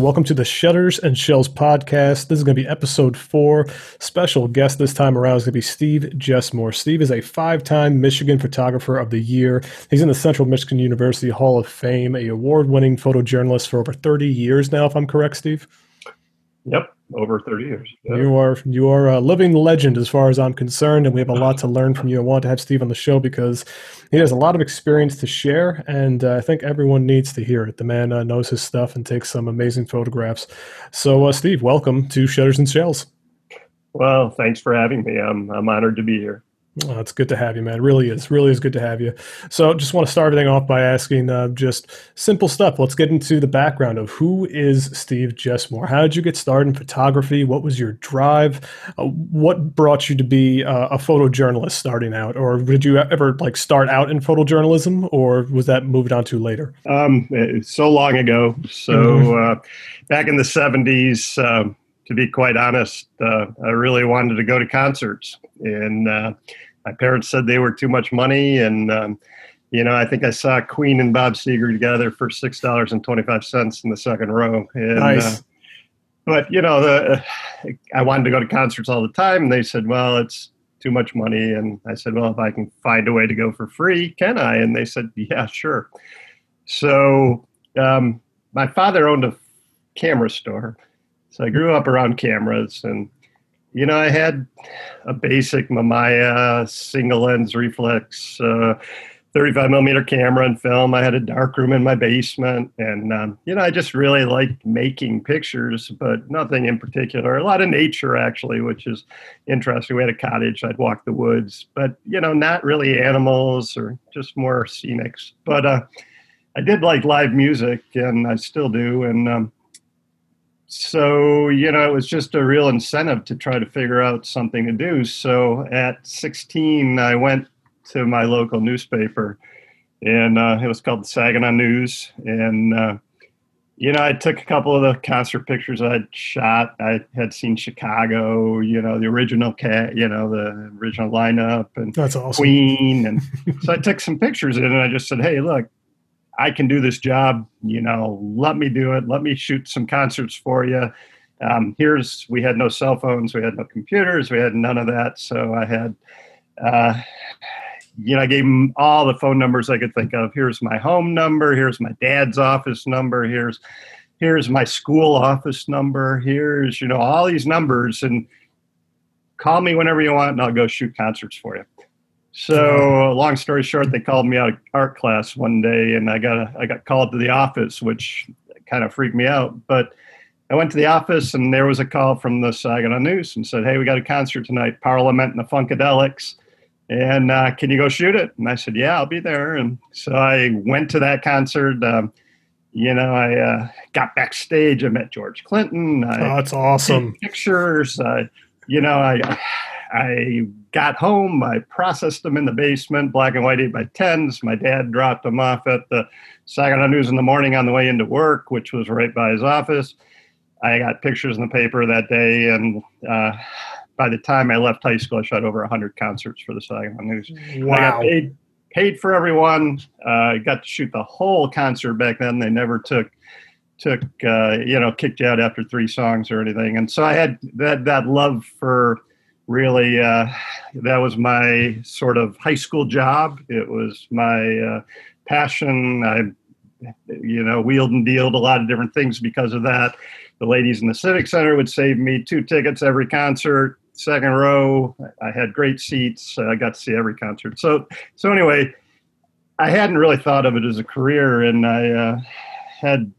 Welcome to the Shutters and Shells podcast. This is going to be episode four. Special guest this time around is going to be Steve Jessmore. Steve is a five time Michigan Photographer of the Year. He's in the Central Michigan University Hall of Fame, a award winning photojournalist for over 30 years now, if I'm correct, Steve. Yep, over 30 years. Yeah. You are you are a living legend as far as I'm concerned, and we have a lot to learn from you. I want to have Steve on the show because he has a lot of experience to share, and uh, I think everyone needs to hear it. The man uh, knows his stuff and takes some amazing photographs. So, uh, Steve, welcome to Shutters and Shells. Well, thanks for having me. I'm I'm honored to be here. Oh, it's good to have you, man. It really is. Really is good to have you. So, just want to start everything off by asking uh, just simple stuff. Let's get into the background of who is Steve Jessmore. How did you get started in photography? What was your drive? Uh, what brought you to be uh, a photojournalist starting out, or did you ever like start out in photojournalism, or was that moved on to later? Um, so long ago. So, mm-hmm. Uh, back in the '70s. Um, to be quite honest, uh, I really wanted to go to concerts, and uh, my parents said they were too much money. And um, you know, I think I saw Queen and Bob Seger together for six dollars and twenty five cents in the second row. And, uh, nice. Uh, but you know, the I wanted to go to concerts all the time, and they said, "Well, it's too much money." And I said, "Well, if I can find a way to go for free, can I?" And they said, "Yeah, sure." So um, my father owned a camera store so I grew up around cameras, and you know, I had a basic Mamiya single lens reflex. Uh, 35 millimeter camera and film. I had a dark room in my basement, and um, you know, I just really liked making pictures, but nothing in particular. A lot of nature, actually, which is interesting. We had a cottage. I'd walk the woods, but you know, not really animals or just more scenics. But uh, I did like live music, and I still do. And um, so you know it was just a real incentive to try to figure out something to do. So at 16 i went to my local newspaper and uh, it was called the saginaw news. And uh, you know i took a couple of the concert pictures i'd shot. I had seen chicago you know the original cat you know the original lineup and that's awesome. Queen and so i took some pictures and i just said hey look I can do this job. You know, let me do it. Let me shoot some concerts for you. Um, here's we had no cell phones, we had no computers, we had none of that. So I had, uh, you know, I gave him all the phone numbers I could think of. Here's my home number. Here's my dad's office number. Here's here's my school office number. Here's you know all these numbers and call me whenever you want, and I'll go shoot concerts for you. So, long story short, they called me out of art class one day, and I got a, I got called to the office, which kind of freaked me out. But I went to the office, and there was a call from the Saginaw News and said, "Hey, we got a concert tonight, Parliament and the Funkadelics, and uh, can you go shoot it?" And I said, "Yeah, I'll be there." And so I went to that concert. Um, you know, I uh, got backstage. I met George Clinton. I oh, that's awesome. Pictures. You know, I I got home. I processed them in the basement, black and white eight by tens. My dad dropped them off at the Saginaw News in the morning on the way into work, which was right by his office. I got pictures in the paper that day, and uh, by the time I left high school, I shot over 100 concerts for the Saginaw News. Wow. I got paid, paid for everyone. Uh, I got to shoot the whole concert back then. They never took took uh, you know kicked you out after three songs or anything, and so I had that that love for really uh, that was my sort of high school job. It was my uh, passion. I, you know, wheeled and dealed a lot of different things because of that. The ladies in the Civic Center would save me two tickets every concert, second row. I had great seats. I got to see every concert. So, so anyway, I hadn't really thought of it as a career, and I uh, had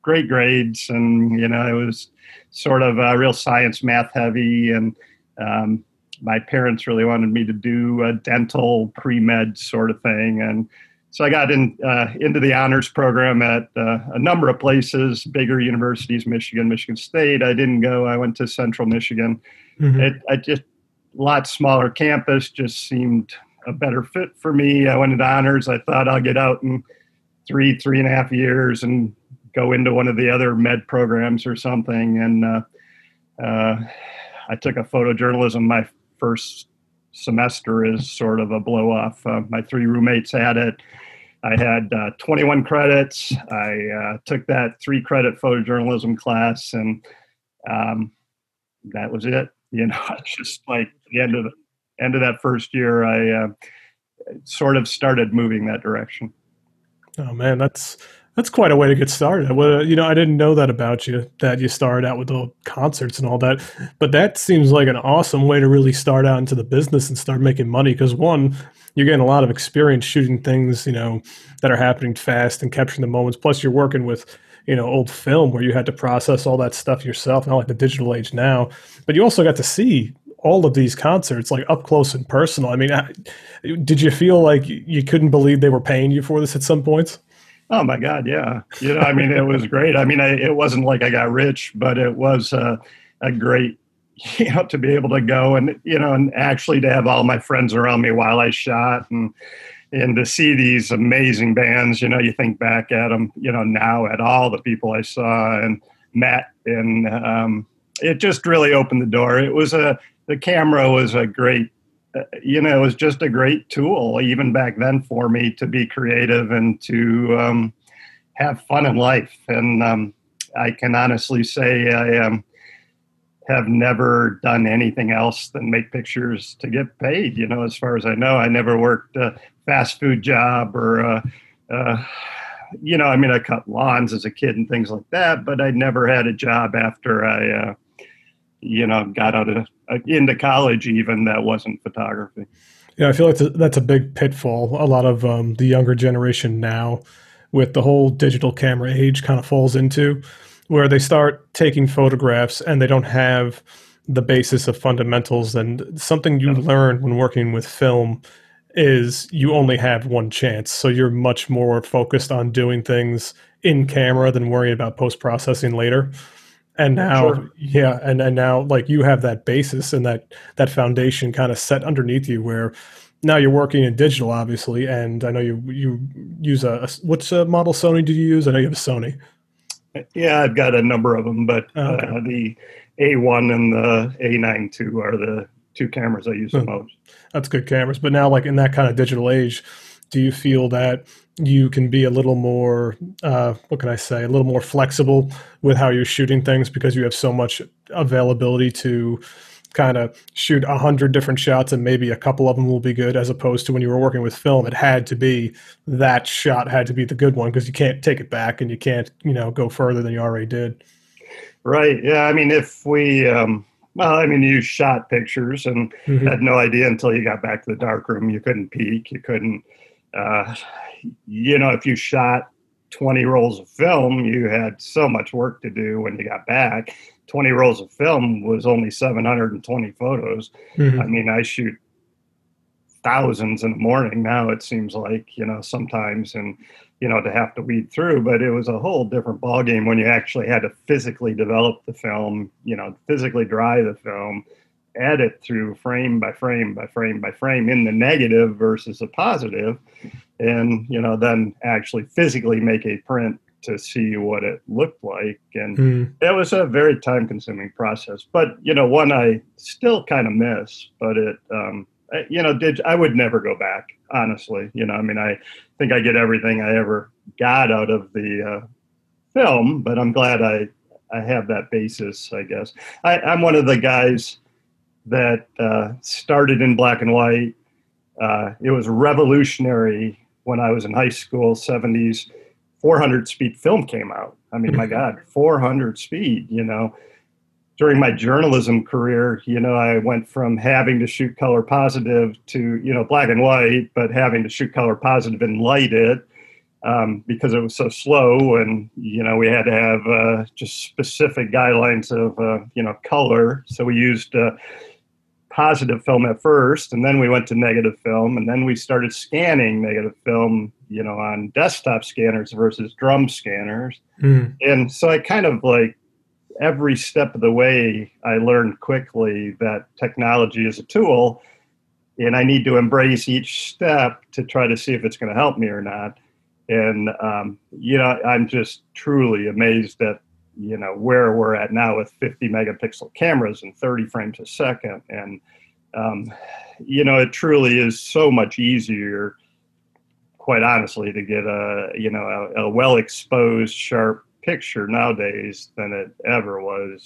great grades, and you know, it was sort of uh, real science, math heavy, and um, my parents really wanted me to do a dental pre med sort of thing, and so I got in uh, into the honors program at uh, a number of places, bigger universities, Michigan, Michigan State. I didn't go. I went to Central Michigan. Mm-hmm. It I just a lot smaller campus just seemed a better fit for me. I went into honors. I thought I'll get out in three, three and a half years and go into one of the other med programs or something. And uh, uh I took a photojournalism my first semester as sort of a blow off. Uh, my three roommates had it. I had uh, 21 credits. I uh, took that three credit photojournalism class, and um, that was it. You know, just like the end of the end of that first year, I uh, sort of started moving that direction. Oh man, that's that's quite a way to get started. Well, uh, you know, I didn't know that about you that you started out with the concerts and all that, but that seems like an awesome way to really start out into the business and start making money. Because one, you're getting a lot of experience shooting things, you know, that are happening fast and capturing the moments. Plus, you're working with you know old film where you had to process all that stuff yourself, not like the digital age now. But you also got to see all of these concerts like up close and personal. I mean, did you feel like you couldn't believe they were paying you for this at some points? Oh my God, yeah. You know, I mean, it was great. I mean, I, it wasn't like I got rich, but it was uh, a great, you know, to be able to go and you know, and actually to have all my friends around me while I shot and and to see these amazing bands. You know, you think back at them, you know, now at all the people I saw and met, and um, it just really opened the door. It was a the camera was a great you know, it was just a great tool, even back then, for me to be creative and to um, have fun in life. And um, I can honestly say I um, have never done anything else than make pictures to get paid. You know, as far as I know, I never worked a fast food job or, uh, uh, you know, I mean, I cut lawns as a kid and things like that, but I never had a job after I. Uh, you know, got out of uh, into college even that wasn't photography. Yeah, I feel like that's a big pitfall. A lot of um, the younger generation now, with the whole digital camera age, kind of falls into, where they start taking photographs and they don't have the basis of fundamentals. And something you learn when working with film is you only have one chance. So you're much more focused on doing things in camera than worrying about post processing later and now sure. yeah and and now like you have that basis and that that foundation kind of set underneath you where now you're working in digital obviously and i know you you use a, a what's a model sony do you use i know you have a sony yeah i've got a number of them but oh, okay. uh, the a1 and the a9 II are the two cameras i use the most that's good cameras but now like in that kind of digital age do you feel that you can be a little more uh, what can i say a little more flexible with how you're shooting things because you have so much availability to kind of shoot a hundred different shots and maybe a couple of them will be good as opposed to when you were working with film it had to be that shot had to be the good one because you can't take it back and you can't you know go further than you already did right yeah i mean if we um well, I mean, you shot pictures and mm-hmm. had no idea until you got back to the dark room. You couldn't peek. You couldn't uh, you know, if you shot 20 rolls of film, you had so much work to do when you got back. 20 rolls of film was only 720 photos. Mm-hmm. I mean, I shoot thousands in the morning now, it seems like, you know, sometimes, and, you know, to have to weed through, but it was a whole different ballgame when you actually had to physically develop the film, you know, physically dry the film edit through frame by frame by frame by frame in the negative versus the positive and you know then actually physically make a print to see what it looked like and mm. it was a very time consuming process but you know one i still kind of miss but it um, you know did i would never go back honestly you know i mean i think i get everything i ever got out of the uh, film but i'm glad i i have that basis i guess I, i'm one of the guys that uh, started in black and white. Uh, it was revolutionary when I was in high school, 70s. 400 speed film came out. I mean, my God, 400 speed, you know. During my journalism career, you know, I went from having to shoot color positive to, you know, black and white, but having to shoot color positive and light it um, because it was so slow. And, you know, we had to have uh, just specific guidelines of, uh, you know, color. So we used, uh, positive film at first, and then we went to negative film, and then we started scanning negative film, you know, on desktop scanners versus drum scanners. Mm. And so I kind of like every step of the way, I learned quickly that technology is a tool, and I need to embrace each step to try to see if it's going to help me or not. And um, you know, I'm just truly amazed at you know where we're at now with 50 megapixel cameras and 30 frames a second. And um, you know it truly is so much easier quite honestly, to get a you know a, a well exposed, sharp picture nowadays than it ever was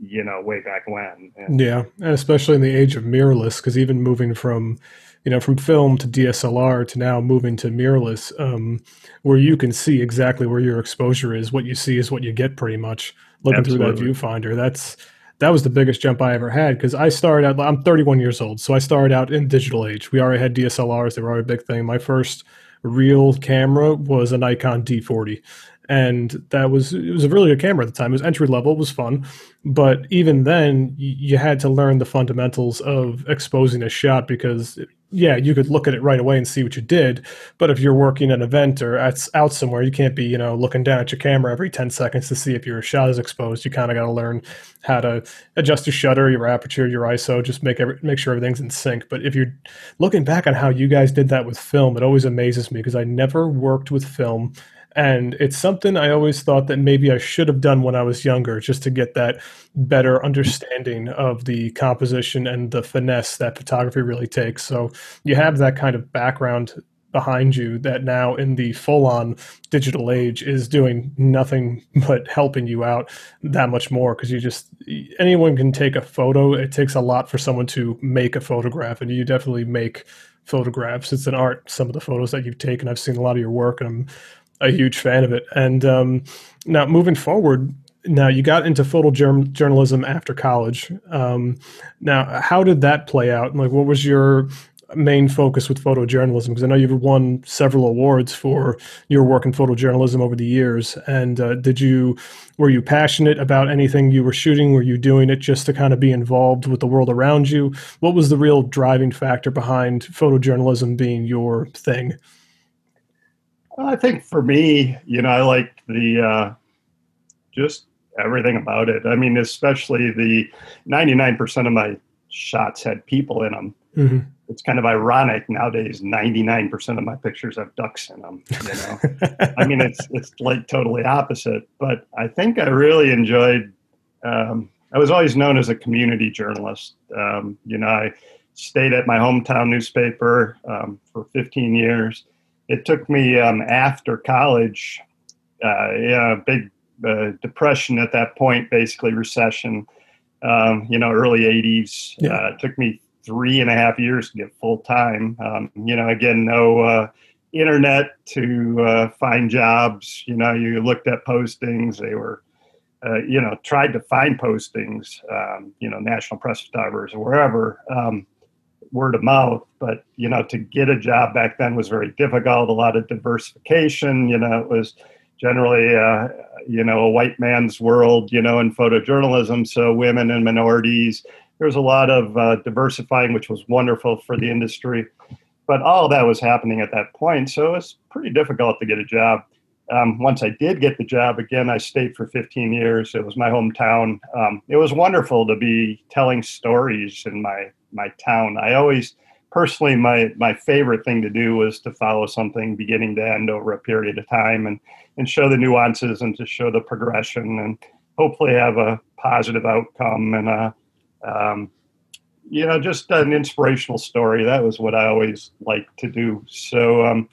you know way back when. And yeah and especially in the age of mirrorless because even moving from you know from film to dslr to now moving to mirrorless um, where you can see exactly where your exposure is what you see is what you get pretty much looking Absolutely. through that viewfinder that's that was the biggest jump i ever had because i started out i'm 31 years old so i started out in digital age we already had dslrs they were already a big thing my first real camera was a nikon d40 and that was it was a really good camera at the time. It was entry level, it was fun, but even then, you had to learn the fundamentals of exposing a shot because yeah, you could look at it right away and see what you did, but if you're working an event or at, out somewhere, you can't be you know looking down at your camera every ten seconds to see if your shot is exposed. You kind of got to learn how to adjust your shutter, your aperture, your ISO, just make every, make sure everything's in sync. But if you're looking back on how you guys did that with film, it always amazes me because I never worked with film and it's something I always thought that maybe I should have done when I was younger, just to get that better understanding of the composition and the finesse that photography really takes. So you have that kind of background behind you that now in the full on digital age is doing nothing but helping you out that much more because you just anyone can take a photo. It takes a lot for someone to make a photograph and you definitely make photographs. It's an art some of the photos that you've taken. I've seen a lot of your work and i'm a huge fan of it. And um, now moving forward, now you got into photojournalism after college. Um, now, how did that play out? Like, what was your main focus with photojournalism? Because I know you've won several awards for your work in photojournalism over the years. And uh, did you were you passionate about anything you were shooting? Were you doing it just to kind of be involved with the world around you? What was the real driving factor behind photojournalism being your thing? I think for me, you know, I like the uh, just everything about it. I mean, especially the 99% of my shots had people in them. Mm-hmm. It's kind of ironic nowadays. 99% of my pictures have ducks in them. You know, I mean, it's it's like totally opposite. But I think I really enjoyed. Um, I was always known as a community journalist. Um, you know, I stayed at my hometown newspaper um, for 15 years it took me um, after college, uh, yeah, big uh, depression at that point, basically recession. Um, you know, early '80s. Yeah. Uh, it took me three and a half years to get full time. Um, you know, again, no uh, internet to uh, find jobs. You know, you looked at postings; they were uh, you know, tried to find postings, um, you know, National Press Photographers or wherever. Um, word of mouth. But you know, to get a job back then was very difficult. A lot of diversification. You know, it was generally uh, you know a white man's world. You know, in photojournalism, so women and minorities. There was a lot of uh, diversifying, which was wonderful for the industry. But all that was happening at that point, so it was pretty difficult to get a job. Um, once I did get the job again, I stayed for 15 years. It was my hometown. Um, it was wonderful to be telling stories in my my town. I always personally my my favorite thing to do was to follow something beginning to end over a period of time and and show the nuances and to show the progression and hopefully have a positive outcome and a um, you know just an inspirational story. That was what I always liked to do. So. Um,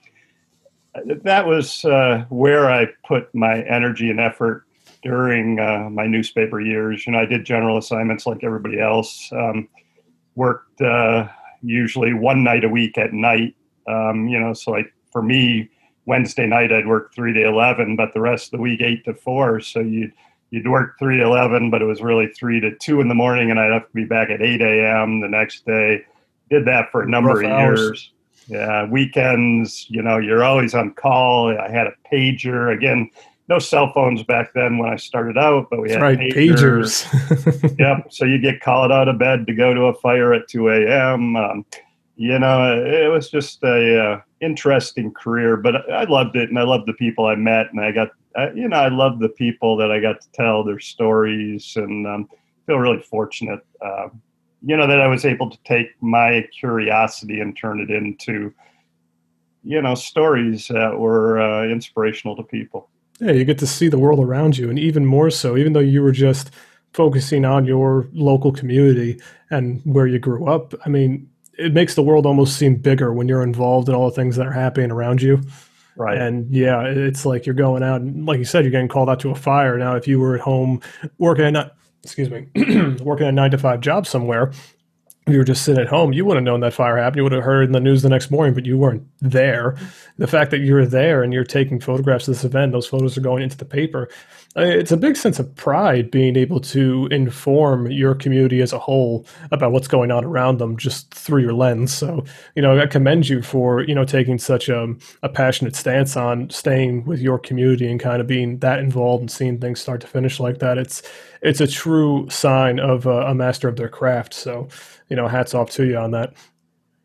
that was uh, where I put my energy and effort during uh, my newspaper years. You know, I did general assignments like everybody else. Um, worked uh, usually one night a week at night. Um, you know, so like for me, Wednesday night I'd work three to eleven, but the rest of the week eight to four. So you'd you'd work three to eleven, but it was really three to two in the morning, and I'd have to be back at eight a.m. the next day. Did that for a number Rough of hours. years. Yeah, weekends. You know, you're always on call. I had a pager again no cell phones back then when I started out, but we That's had right, pagers. pagers. yep. So you get called out of bed to go to a fire at 2 a.m. Um, you know, it was just a uh, interesting career, but I loved it, and I loved the people I met, and I got, I, you know, I loved the people that I got to tell their stories, and um, feel really fortunate, uh, you know, that I was able to take my curiosity and turn it into, you know, stories that were uh, inspirational to people. Yeah, you get to see the world around you, and even more so, even though you were just focusing on your local community and where you grew up. I mean, it makes the world almost seem bigger when you're involved in all the things that are happening around you. Right. And yeah, it's like you're going out and like you said, you're getting called out to a fire. Now, if you were at home working at excuse me, working a nine to five job somewhere, you were just sitting at home, you wouldn't have known that fire happened. You would have heard in the news the next morning, but you weren't there. The fact that you're there and you're taking photographs of this event, those photos are going into the paper. It's a big sense of pride being able to inform your community as a whole about what's going on around them just through your lens. So, you know, I commend you for, you know, taking such a, a passionate stance on staying with your community and kind of being that involved and seeing things start to finish like that. It's, it's a true sign of a, a master of their craft. So, you know, hats off to you on that.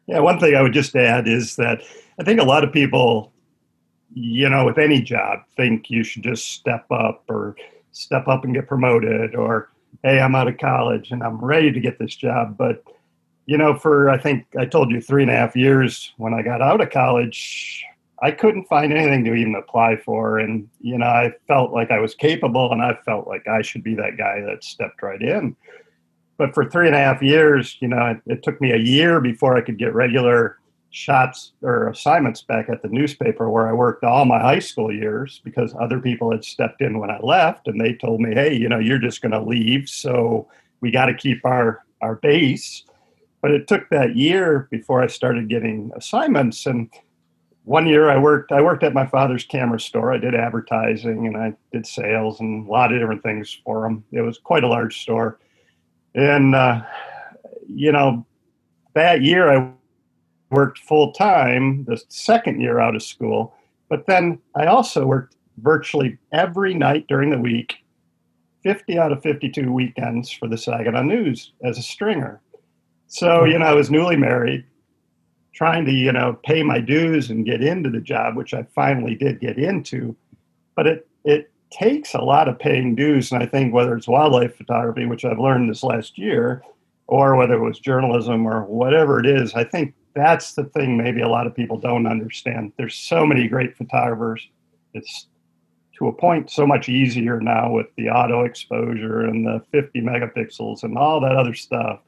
Yeah, one thing I would just add is that I think a lot of people, you know, with any job, think you should just step up or step up and get promoted or, hey, I'm out of college and I'm ready to get this job. But, you know, for I think I told you three and a half years when I got out of college, I couldn't find anything to even apply for. And, you know, I felt like I was capable and I felt like I should be that guy that stepped right in but for three and a half years, you know, it, it, took me a year before I could get regular shots or assignments back at the newspaper where I worked all my high school years because other people had stepped in when I left and they told me, hey, you know, you're just going to leave. So we got to keep our, our base. But it took that year before I started getting assignments. And one year I worked, I worked at my father's camera store. I did advertising and I did sales and a lot of different things for him. It was quite a large store and, uh, you know, that year I worked full time, the second year out of school. But then I also worked virtually every night during the week, 50 out of 52 weekends for the Saginaw News as a stringer. So, you know, I was newly married, trying to, you know, pay my dues and get into the job, which I finally did get into. But it, it takes a lot of paying dues. And I think whether it's wildlife photography, which I've learned this last year, or whether it was journalism or whatever it is, I think that's the thing maybe a lot of people don't understand. There's so many great photographers. It's to a point so much easier now with the auto exposure and the 50 megapixels and all that other stuff,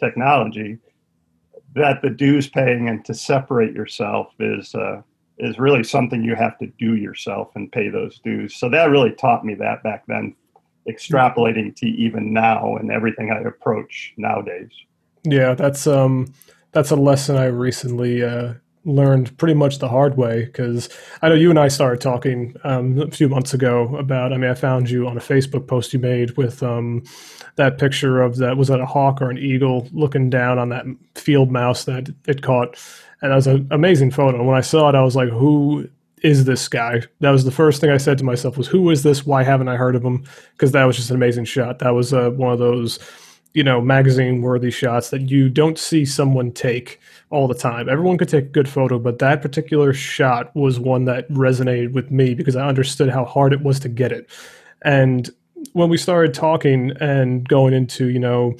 technology, that the dues paying and to separate yourself is uh, is really something you have to do yourself and pay those dues. So that really taught me that back then, extrapolating to even now and everything I approach nowadays. Yeah, that's um that's a lesson I recently uh, learned pretty much the hard way because I know you and I started talking um, a few months ago about. I mean, I found you on a Facebook post you made with um, that picture of that was that a hawk or an eagle looking down on that field mouse that it caught, and that was an amazing photo. And when I saw it, I was like, "Who is this guy?" That was the first thing I said to myself was, "Who is this? Why haven't I heard of him?" Because that was just an amazing shot. That was uh, one of those you know, magazine worthy shots that you don't see someone take all the time. Everyone could take a good photo, but that particular shot was one that resonated with me because I understood how hard it was to get it. And when we started talking and going into, you know,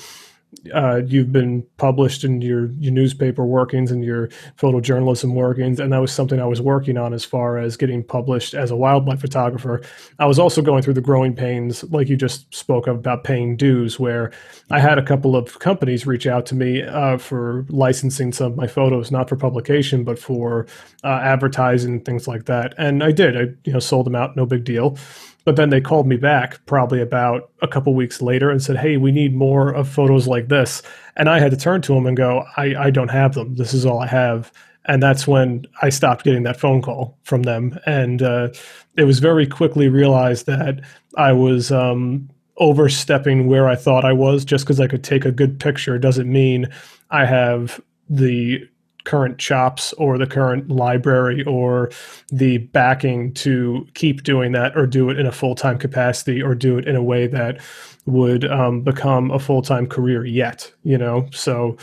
uh, you've been published in your, your newspaper workings and your photojournalism workings, and that was something I was working on as far as getting published as a wildlife photographer. I was also going through the growing pains, like you just spoke of, about paying dues, where I had a couple of companies reach out to me uh, for licensing some of my photos, not for publication, but for uh, advertising things like that. And I did. I you know sold them out, no big deal. But then they called me back probably about a couple weeks later and said, "Hey, we need more of photos like this." And I had to turn to them and go, "I, I don't have them. This is all I have." And that's when I stopped getting that phone call from them. And uh, it was very quickly realized that I was um, overstepping where I thought I was. Just because I could take a good picture doesn't mean I have the current chops or the current library or the backing to keep doing that or do it in a full time capacity or do it in a way that would um, become a full time career yet. You know, so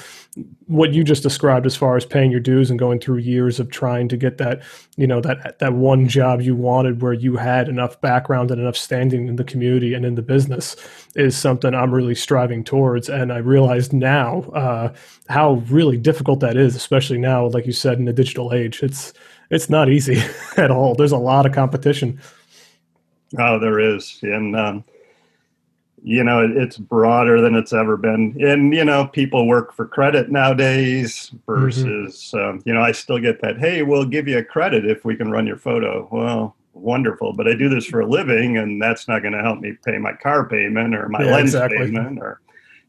what you just described as far as paying your dues and going through years of trying to get that, you know, that that one job you wanted where you had enough background and enough standing in the community and in the business is something I'm really striving towards. And I realized now uh, how really difficult that is, especially now, like you said, in the digital age. It's it's not easy at all. There's a lot of competition. Oh, there is, and um, you know, it's broader than it's ever been. And, you know, people work for credit nowadays versus, mm-hmm. um, you know, I still get that, hey, we'll give you a credit if we can run your photo. Well, wonderful, but I do this for a living and that's not going to help me pay my car payment or my yeah, lens exactly. payment or,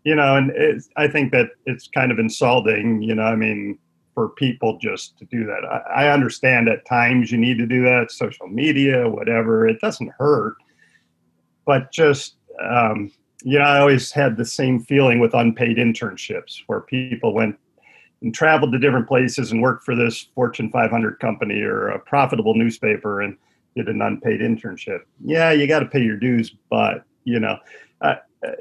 you know, and I think that it's kind of insulting, you know, I mean, for people just to do that. I, I understand at times you need to do that, social media, whatever, it doesn't hurt. But just, um, you know, I always had the same feeling with unpaid internships where people went and traveled to different places and worked for this Fortune 500 company or a profitable newspaper and did an unpaid internship. Yeah, you got to pay your dues, but you know, uh, uh,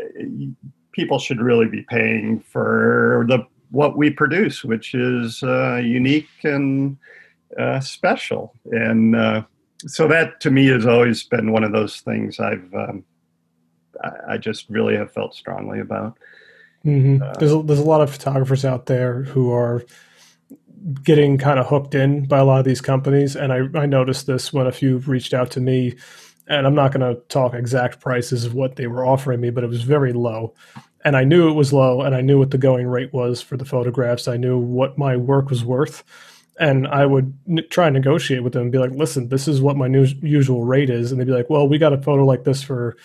people should really be paying for the what we produce, which is uh, unique and uh, special. And uh, so that to me has always been one of those things I've um, I, I, just really have felt strongly about. Mm-hmm. Uh, there's a, there's a lot of photographers out there who are getting kind of hooked in by a lot of these companies, and I I noticed this when a few reached out to me. And I'm not going to talk exact prices of what they were offering me, but it was very low and I knew it was low, and I knew what the going rate was for the photographs. I knew what my work was worth, and I would n- try and negotiate with them and be like, "Listen, this is what my new usual rate is," and they'd be like, "Well, we got a photo like this for."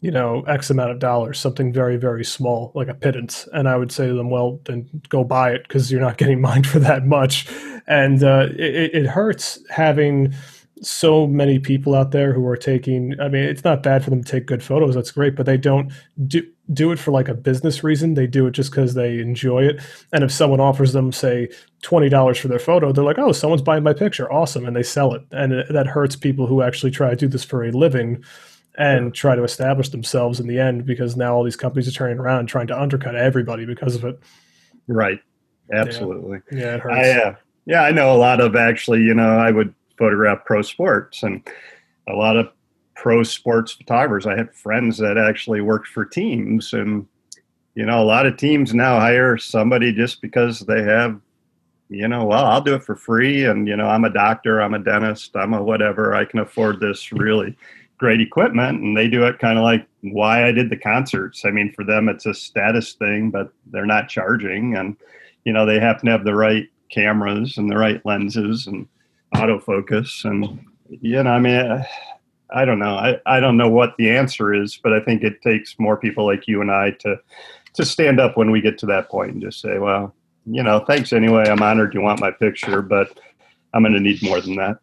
You know, X amount of dollars, something very, very small, like a pittance. And I would say to them, well, then go buy it because you're not getting mine for that much. And uh, it, it hurts having so many people out there who are taking i mean it's not bad for them to take good photos that's great but they don't do do it for like a business reason they do it just because they enjoy it and if someone offers them say $20 for their photo they're like oh someone's buying my picture awesome and they sell it and it, that hurts people who actually try to do this for a living and try to establish themselves in the end because now all these companies are turning around trying to undercut everybody because of it right absolutely yeah, yeah it hurts I, uh, yeah i know a lot of actually you know i would photograph pro sports and a lot of pro sports photographers. I had friends that actually worked for teams and you know, a lot of teams now hire somebody just because they have, you know, well, I'll do it for free. And, you know, I'm a doctor, I'm a dentist, I'm a whatever. I can afford this really great equipment. And they do it kind of like why I did the concerts. I mean, for them, it's a status thing, but they're not charging. And, you know, they happen to have the right cameras and the right lenses and autofocus and you know i mean i don't know I, I don't know what the answer is but i think it takes more people like you and i to to stand up when we get to that point and just say well you know thanks anyway i'm honored you want my picture but i'm going to need more than that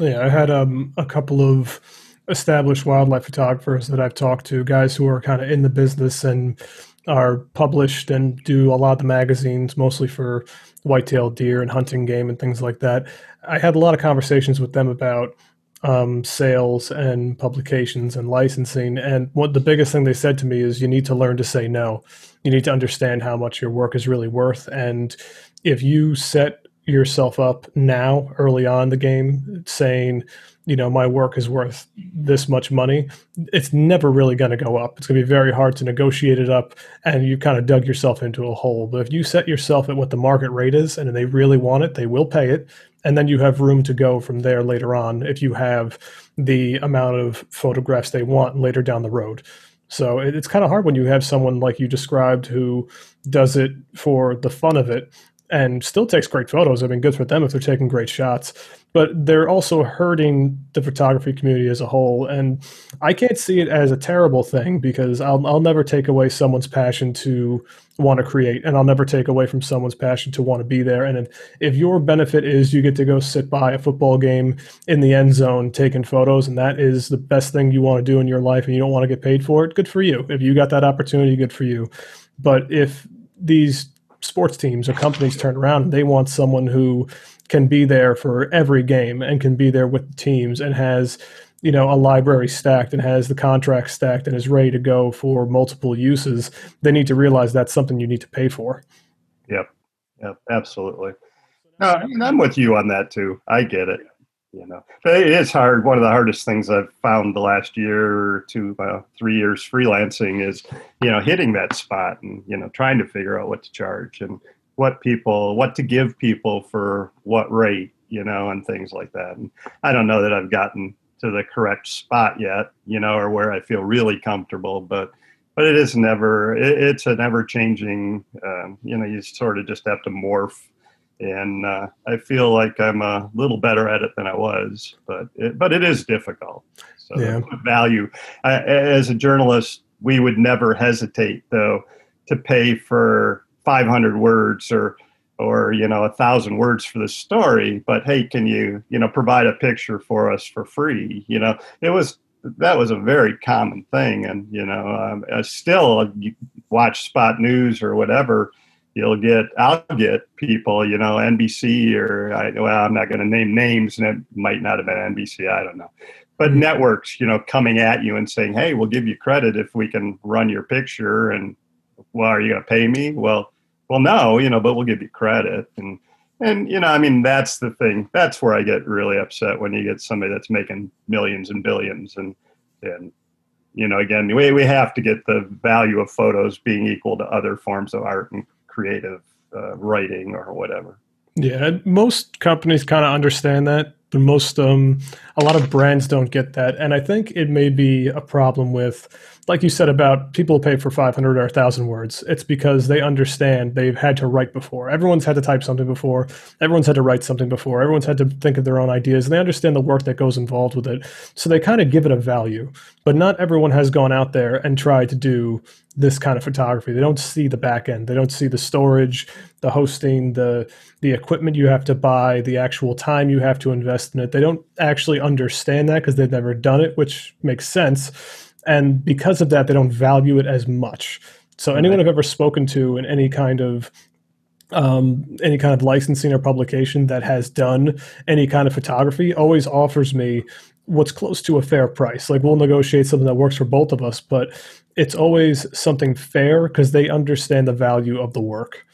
yeah i had um, a couple of established wildlife photographers that i've talked to guys who are kind of in the business and are published and do a lot of the magazines, mostly for whitetail deer and hunting game and things like that. I had a lot of conversations with them about um, sales and publications and licensing. And what the biggest thing they said to me is you need to learn to say no. You need to understand how much your work is really worth. And if you set yourself up now, early on the game, saying, you know my work is worth this much money it's never really going to go up. It's going to be very hard to negotiate it up and you kind of dug yourself into a hole. But if you set yourself at what the market rate is and they really want it they will pay it and then you have room to go from there later on if you have the amount of photographs they want later down the road. So it's kind of hard when you have someone like you described who does it for the fun of it and still takes great photos. I mean, good for them if they're taking great shots but they're also hurting the photography community as a whole. And I can't see it as a terrible thing because I'll, I'll never take away someone's passion to want to create, and I'll never take away from someone's passion to want to be there. And if if your benefit is you get to go sit by a football game in the end zone taking photos, and that is the best thing you want to do in your life, and you don't want to get paid for it, good for you. If you got that opportunity, good for you. But if these sports teams or companies turn around and they want someone who can be there for every game and can be there with the teams and has you know a library stacked and has the contract stacked and is ready to go for multiple uses they need to realize that's something you need to pay for. Yep. Yep. Absolutely. No I mean, i'm with you on that too. I get it you know. But it is hard. One of the hardest things i've found the last year or two uh, three years freelancing is you know hitting that spot and you know trying to figure out what to charge and what people what to give people for what rate you know and things like that and i don't know that i've gotten to the correct spot yet you know or where i feel really comfortable but but it is never. It, it's an ever changing. Um, you know, you sort of just have to morph. And uh, I feel like I'm a little better at it than I was, but it, but it is difficult. So Yeah. value I, as a journalist, we would never hesitate though to pay for 500 words or or you know a thousand words for the story but hey can you you know provide a picture for us for free you know? It was that was a very common thing and you know um, uh, still you watch spot news or whatever you'll get i'll get people you know nbc or I, well i'm not going to name names and it might not have been nbc i don't know. But Mhm. networks you know coming at you and saying hey we'll give you credit if we can run your picture and well are you going to pay me? Well well no you know but we'll give you credit. And and you know i mean that's the thing. That's where i get really upset when you get somebody that's making millions and billions and and you know again we, we have to get the value of photos being equal to other forms of art and creative uh, writing or whatever. Yeah, most companies kind of understand that, but most um a lot of brands don't get that, and I think it may be a problem with, like you said about people pay for 500 or 1,000 words. It's because they understand they've had to write before. Everyone's had to type something before. Everyone's had to write something before. Everyone's had to think of their own ideas, and they understand the work that goes involved with it. So they kind of give it a value. But not everyone has gone out there and tried to do this kind of photography. They don't see the back end. They don't see the storage, the hosting, the the equipment you have to buy, the actual time you have to invest in it. They don't actually understand that because they've never done it, which makes sense. And because of that, they don't value it as much. So anyone I've ever spoken to in any kind of um, any kind of licensing or publication that has done any kind of photography always offers me what's close to a fair price. Like we'll negotiate something that works for both of us, but it's always something fair because they understand the value of the work.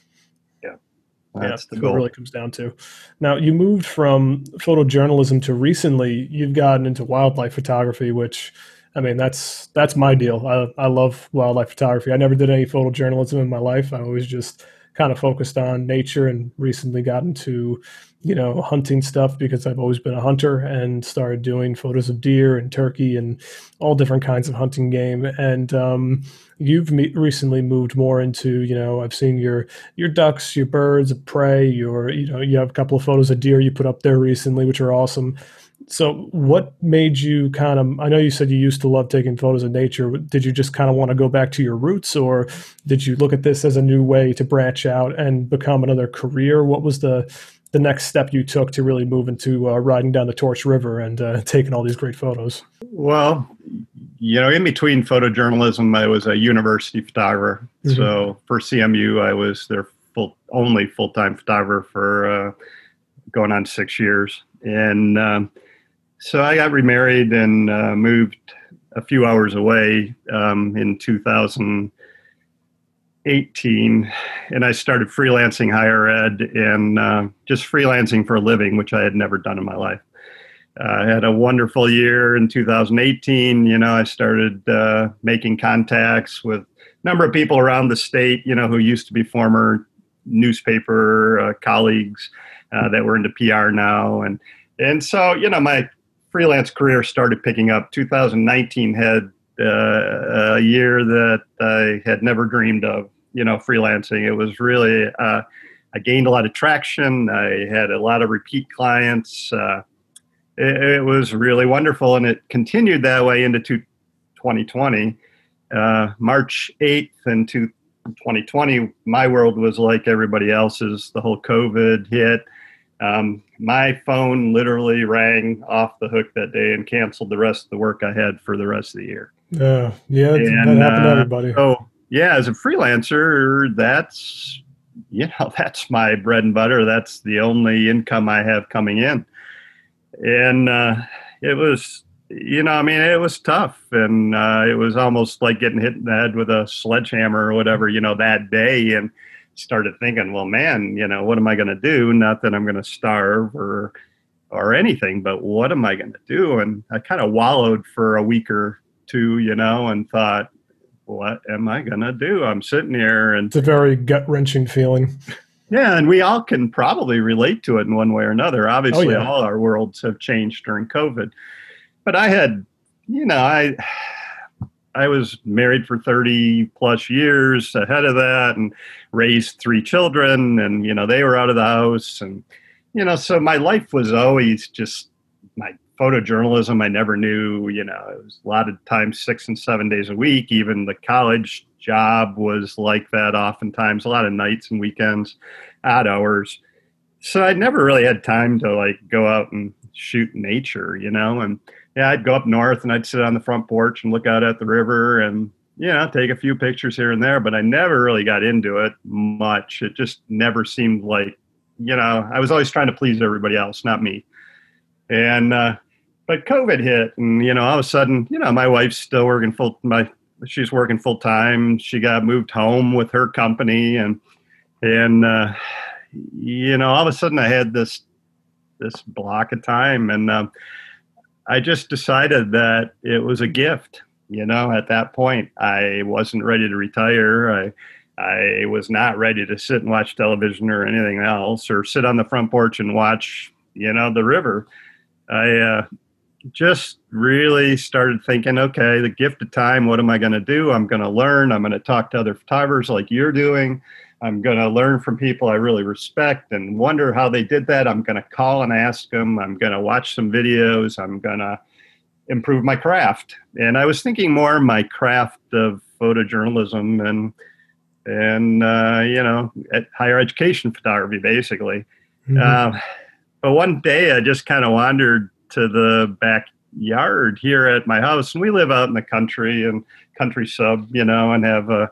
That's yeah, what it really comes down to. Now, you moved from photojournalism to recently you've gotten into wildlife photography, which I mean that's that's my deal. I, I love wildlife photography. I never did any photojournalism in my life. I always just kind of focused on nature and recently got into you know hunting stuff because I've always been a hunter and started doing photos of deer and turkey and all different kinds of hunting game. And um, you've me- recently moved more into you know I've seen your your ducks, your birds of prey, your you know you have a couple of photos of deer you put up there recently, which are awesome. So, what made you kind of? I know you said you used to love taking photos of nature. Did you just kind of want to go back to your roots, or did you look at this as a new way to branch out and become another career? What was the the next step you took to really move into uh, riding down the Torch River and uh, taking all these great photos? Well, you know, in between photojournalism, I was a university photographer. Mhm. So for CMU, I was their full only full time photographer for uh, going on six years, and um, so I got remarried and uh, moved a few hours away um, in 2018, and I started freelancing higher ed and uh, just freelancing for a living, which I had never done in my life. Uh, I had a wonderful year in 2018. You know, I started uh, making contacts with a number of people around the state, you know, who used to be former newspaper uh, colleagues uh, that were into PR now. And, and so, you know, my freelance career started picking up. 2019 had uh, a year that I had never dreamed of, you know, freelancing. It was really, uh, I gained a lot of traction. I had a lot of repeat clients. It, it was really wonderful, and it continued that way into 2020. Uh, March 8th and 2020, my world was like everybody else's. The whole COVID hit. Um, my phone literally rang off the hook that day and canceled the rest of the work I had for the rest of the year. Yeah, yeah, that happened to uh, everybody. So yeah, as a freelancer, that's you know that's my bread and butter. That's the only income I have coming in, and uh, it was you know I mean it was tough, and uh, it was almost like getting hit in the head with a sledgehammer or whatever you know that day, and started thinking, well, man, you know what am I going to do? Not that I'm going to starve or or anything, but what am I going to do? And I kind of wallowed for a week or two, you know, and thought, what am I going to do? I'm sitting here and It's a very gut wrenching feeling. Yeah, and we all can probably relate to it in one way or another. Obviously, yeah. all our worlds have changed during COVID. But I had, you know, I I was married for 30 plus years ahead of that and raised three children and you know they were out of the house and you know so my life was always just photojournalism I never knew you know it was a lot of times 6 and 7 days a week even the college job was like that oftentimes a lot of nights and weekends odd hours so I never really had time to like go out and shoot nature you know and yeah, I'd go up north and I'd sit on the front porch and look out at the river and you know take a few pictures here and there. But I never really got into it much. It just never seemed like you know I was always trying to please everybody else, not me. And uh, but COVID hit, and you know all of a sudden, you know my wife's still working full. My she's working full time. She got moved home with her company, and and uh, you know all of a sudden I had this this block of time, and um, I just decided that it was a gift. You know, at that point, I wasn't ready to retire. I I was not ready to sit and watch television or anything else, or sit on the front porch and watch, you know, the river. I uh, just really started thinking, okay, the gift of time. What am I going to do? I'm going to learn. I'm going to talk to other photographers like you're doing. I'm going to learn from people I really respect and wonder how they did that. I'm going to call and ask them. I'm going to watch some videos. I'm going to improve my craft. And I was thinking more my craft of photojournalism and and uh, you know higher education photography basically. Mm-hmm. Uh, but one day I just kind of wandered to the backyard here at my house, and we live out in the country and country sub, you know, and have a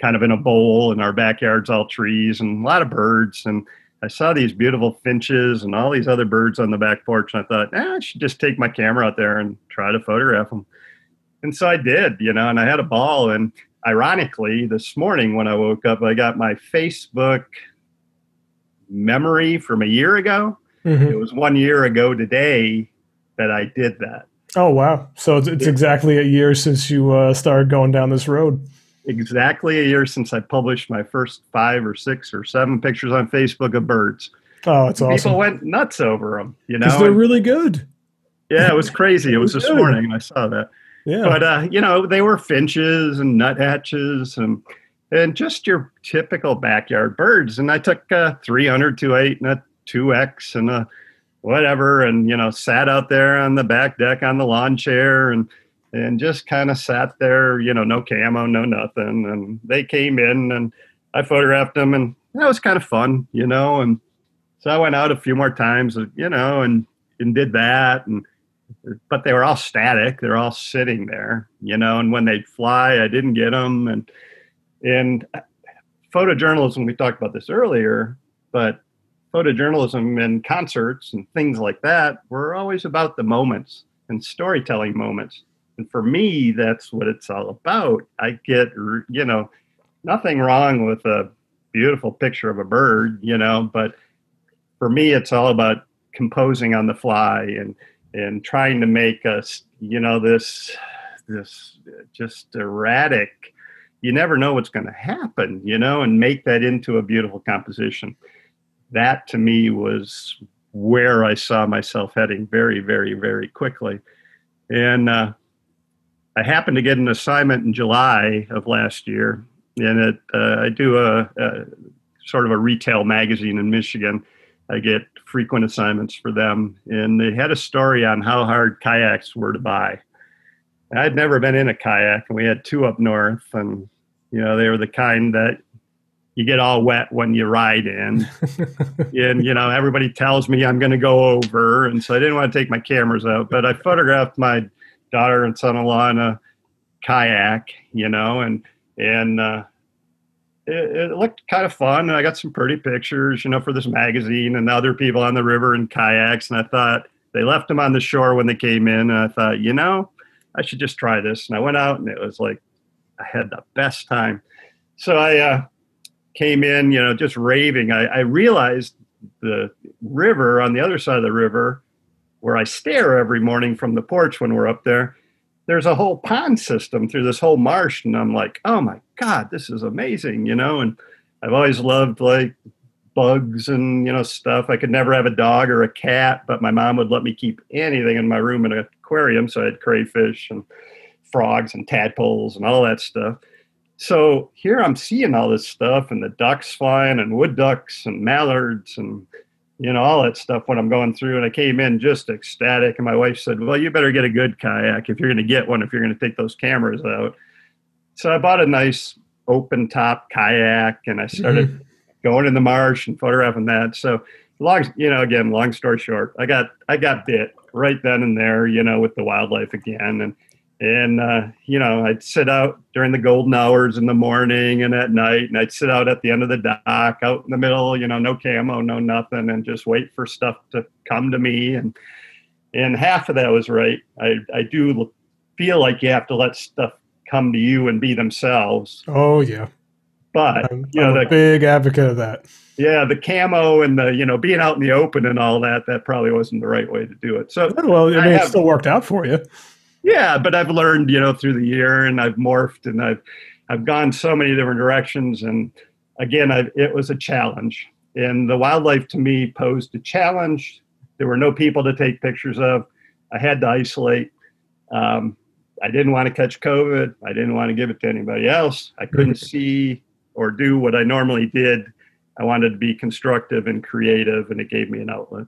kind of in a bowl, and our backyard's all trees and a lot of birds. And I saw these beautiful finches and all these other birds on the back porch, and I thought, eh, I should just take my camera out there and try to photograph them. And so I did, you know, and I had a ball. And ironically, this morning when I woke up, I got my Facebook memory from a year ago. Mm-hmm. It was one year ago today that I did that. Oh wow! So it's, it's exactly a year since you uh, started going down this road exactly a year since I published my first five or six or seven pictures on Facebook of birds. Oh, it's awesome. People went nuts over them, you know. they're really good. Yeah, it was crazy. it was this good. morning. I saw that. Yeah. But uh, you know, they were finches and nuthatches and and just your typical backyard birds. And I took a 300 to eight and a 2X and a whatever, and you know, sat out there on the back deck on the lawn chair and and just kind of sat there, you know, no camo, no nothing. And they came in and I photographed them and that was kind of fun, you know. And so I went out a few more times, you know, and, and did that. And, but they were all static. They're all sitting there, you know, and when they'd fly, I didn't get them. And, and uh, photojournalism, we talked about this earlier, but photojournalism and concerts and things like that were always about the moments and storytelling moments and for me, that's what it's all about. I get, you know, nothing wrong with a beautiful picture of a bird, you know, but for me, it's all about composing on the fly and, and trying to make us, you know, this, this just erratic, you never know what's going to happen, you know, and make that into a beautiful composition. That to me was where I saw myself heading very, very, very quickly. And, uh, I happened to get an assignment in July of last year, and it uh, I do a, a, sort of a retail magazine in Michigan. I get frequent assignments for them, and they had a story on how hard kayaks were to buy. I'd never been in a kayak, and we had two up north, and you know they were the kind that you get all wet when you ride in, and you know everybody tells me I'm going to go over, and so I didn't want to take my cameras out, but I photographed my daughter and son-in-law in a kayak, you know, and and uh, it, it, looked kind of fun. And I got some pretty pictures, you know, for this magazine and other people on the river in kayaks. And I thought they left them on the shore when they came in, and I thought, you know, I should just try this. And I went out, and it was like I had the best time. So I uh, came in, you know, just raving. I, I realized the river on the other side of the river where I stare every morning from the porch when we're up there, there's a whole pond system through this whole marsh. And I'm like, oh my God, this is amazing, you know? And I've always loved like bugs and, you know, stuff. I could never have a dog or a cat, but my mom would let me keep anything in my room in an aquarium. So I had crayfish and frogs and tadpoles and all that stuff. So here I'm seeing all this stuff and the ducks flying and wood ducks and mallards and you know all that stuff when I'm going through. And I came in just ecstatic. And my wife said, "Well, you better get a good kayak if you're going to get one. If you're going to take those cameras out." So I bought a nice open top kayak and I started mm-hmm. going in the marsh and photographing that. So long, you know, again, long story short, I got I got bit right then and there, you know, with the wildlife again, and and uh, you know, I'd sit out during the golden hours in the morning and at night, and I'd sit out at the end of the dock, out in the middle, you know, no camo, no nothing, and just wait for stuff to come to me, and and half of that was right. I I do feel like you have to let stuff come to you and be themselves. Oh yeah. But I'm, you know, I'm a the, big advocate of that. Yeah, the camo and the you know being out in the open and all that that probably wasn't the right way to do it. So well, I mean, have, it still worked out for you. Yeah, but I've learned you know through the year and I've morphed and I've I've gone so many different directions and again I've, it was a challenge and the wildlife to me posed a challenge. There were no people to take pictures of. I had to isolate. Um, I didn't want to catch COVID. I didn't want to give it to anybody else. I couldn't see or do what I normally did. I wanted to be constructive and creative, and it gave me an outlet.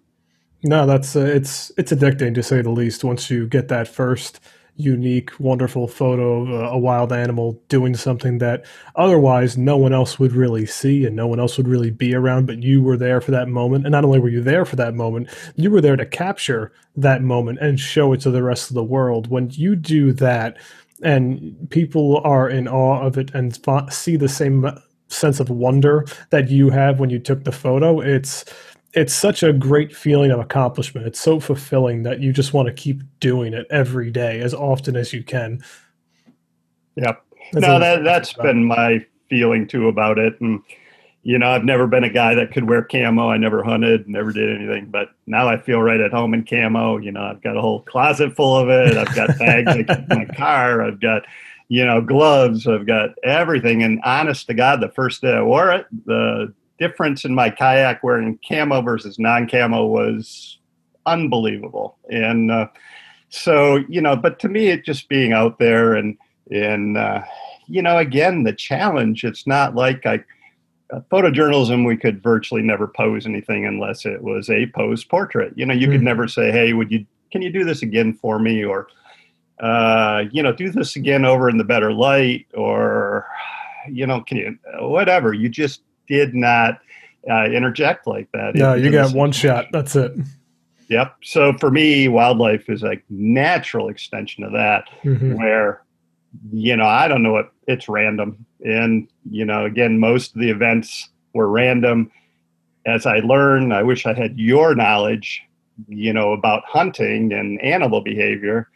No, that's uh, it's it's addicting to say the least. Once you get that first unique, wonderful photo of a wild animal doing something that otherwise no one else would really see and no one else would really be around, but you were there for that moment. And not only were you there for that moment, you were there to capture that moment and show it to the rest of the world. When you do that, and people are in awe of it and see the same sense of wonder that you have when you took the photo, it's it's such a great feeling of accomplishment. It's so fulfilling that you just want to keep doing it every day as often as you can. Yep. That's no, that that's been my feeling too about it. And you know, I've never been a guy that could wear camo. I never hunted, never did anything. But now I feel right at home in camo. You know, I've got a whole closet full of it. I've got bags in my car. I've got, you know, gloves. I've got everything. And honest to God, the first day I wore it, the difference in my kayak wearing camo versus non-camo was unbelievable. And uh, so, you know, but to me, it just being out there and and uh, you know, again, the challenge. It's not like I uh, photojournalism. We could virtually never pose anything unless it was a posed portrait. You know, you mm-hmm. could never say, "Hey, would you? Can you do this again for me?" or uh, you know, do this again over in the better light, or you know, can you whatever? You just did not uh, interject like that. No, you got one shot. That's it. Yep. So for me, wildlife is a natural extension of that, mm-hmm. where you know I don't know what it's random, and you know again most of the events were random. As I learn, I wish I had your knowledge, you know, about hunting and animal behavior.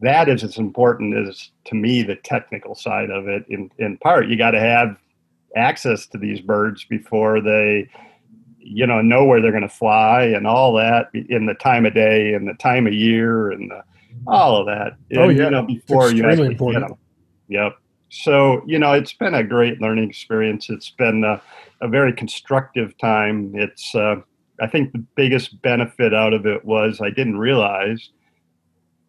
That is as important as to me the technical side of it. In in part, you got to have access to these birds before they you know know where they're going to fly and all that in the time of day and the time of year and the, all of that. Oh yeah you know before you actually important. get them. Yep. So you know it's been a great learning experience. It's been a, a very constructive time. It's uh, i think the biggest benefit out of it was i didn't realize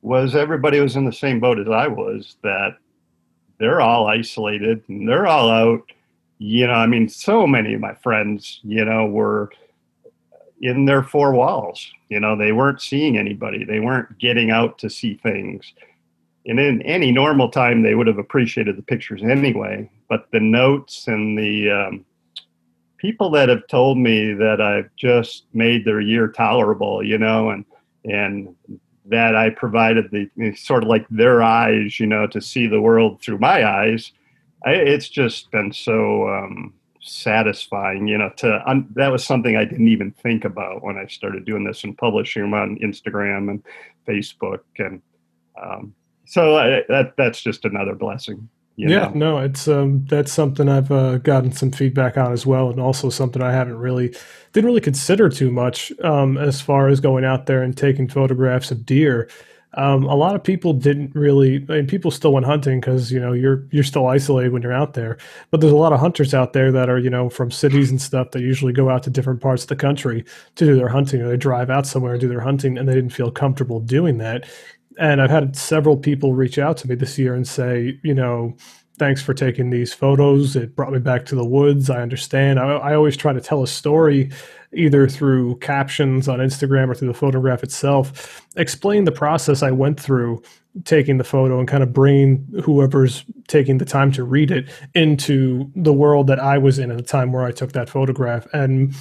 was everybody was in the same boat as i was that they're all isolated and they're all out you know, I mean, so many of my friends, you know, were in their four walls. You know, they weren't seeing anybody, they weren't getting out to see things. And in any normal time, they would have appreciated the pictures anyway. But the notes and the um, people that have told me that I've just made their year tolerable, you know, and and that I provided the sort of like their eyes, you know, to see the world through my eyes I, it's just been so um, satisfying, you know. To um, that was something I didn't even think about when I started doing this and publishing them on Instagram and Facebook, and um, so I, that that's just another blessing. yeah, know? no, it's um, that's something I've uh, gotten some feedback on as well, and also something I haven't really didn't really consider too much um, as far as going out there and taking photographs of deer um, a lot of people didn't really. I mean, people still went hunting because you know you're you're still isolated when you're out there. But there's a lot of hunters out there that are you know from cities and stuff that usually go out to different parts of the country to do their hunting, or they drive out somewhere and do their hunting, and they didn't feel comfortable doing that. And I've had several people reach out to me this year and say, you know, thanks for taking these photos. It brought me back to the woods. I understand. I, I, always try to tell a story either through captions on Instagram or through the photograph itself, explain the process I went through taking the photo and kind of bringing whoever's taking the time to read it into the world that I was in at the time where I took that photograph. And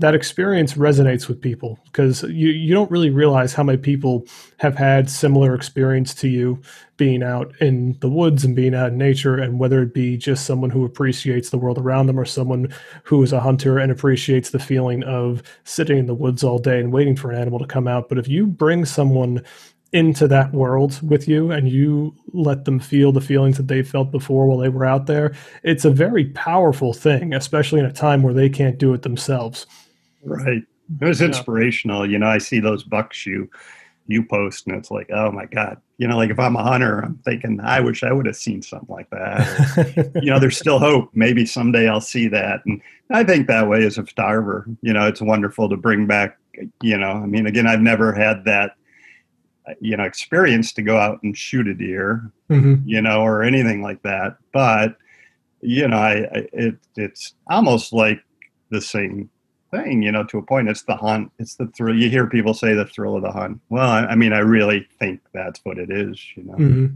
that experience resonates with people because you, you don't really realize how many people have had similar experience to you being out in the woods and being out in nature and whether it be just someone who appreciates the world around them or someone who is a hunter and appreciates the feeling of sitting in the woods all day and waiting for an animal to come out. But if you bring someone into that world with you and you let them feel the feelings that they felt before while they were out there it's a very powerful thing especially in a time where they can't do it themselves Right. It was inspirational. Yeah. You know, I see those bucks you you post and it's like, oh my God. You know, like if I'm a hunter, I'm thinking, I wish I would have seen something like that. Or, you know, there's still hope. Maybe someday I'll see that. And I think that way as a photographer, you know, it's wonderful to bring back, you know, I mean, again, I've never had that, you know, experience to go out and shoot a deer, mm-hmm. you know, or anything like that. But, you know, I, I it, it's almost like the same thing, you know, to a point. It's the hunt. It's the thrill. You hear people say the thrill of the hunt. Well, I, I mean, I really think that's what it is, you know. Mm-hmm.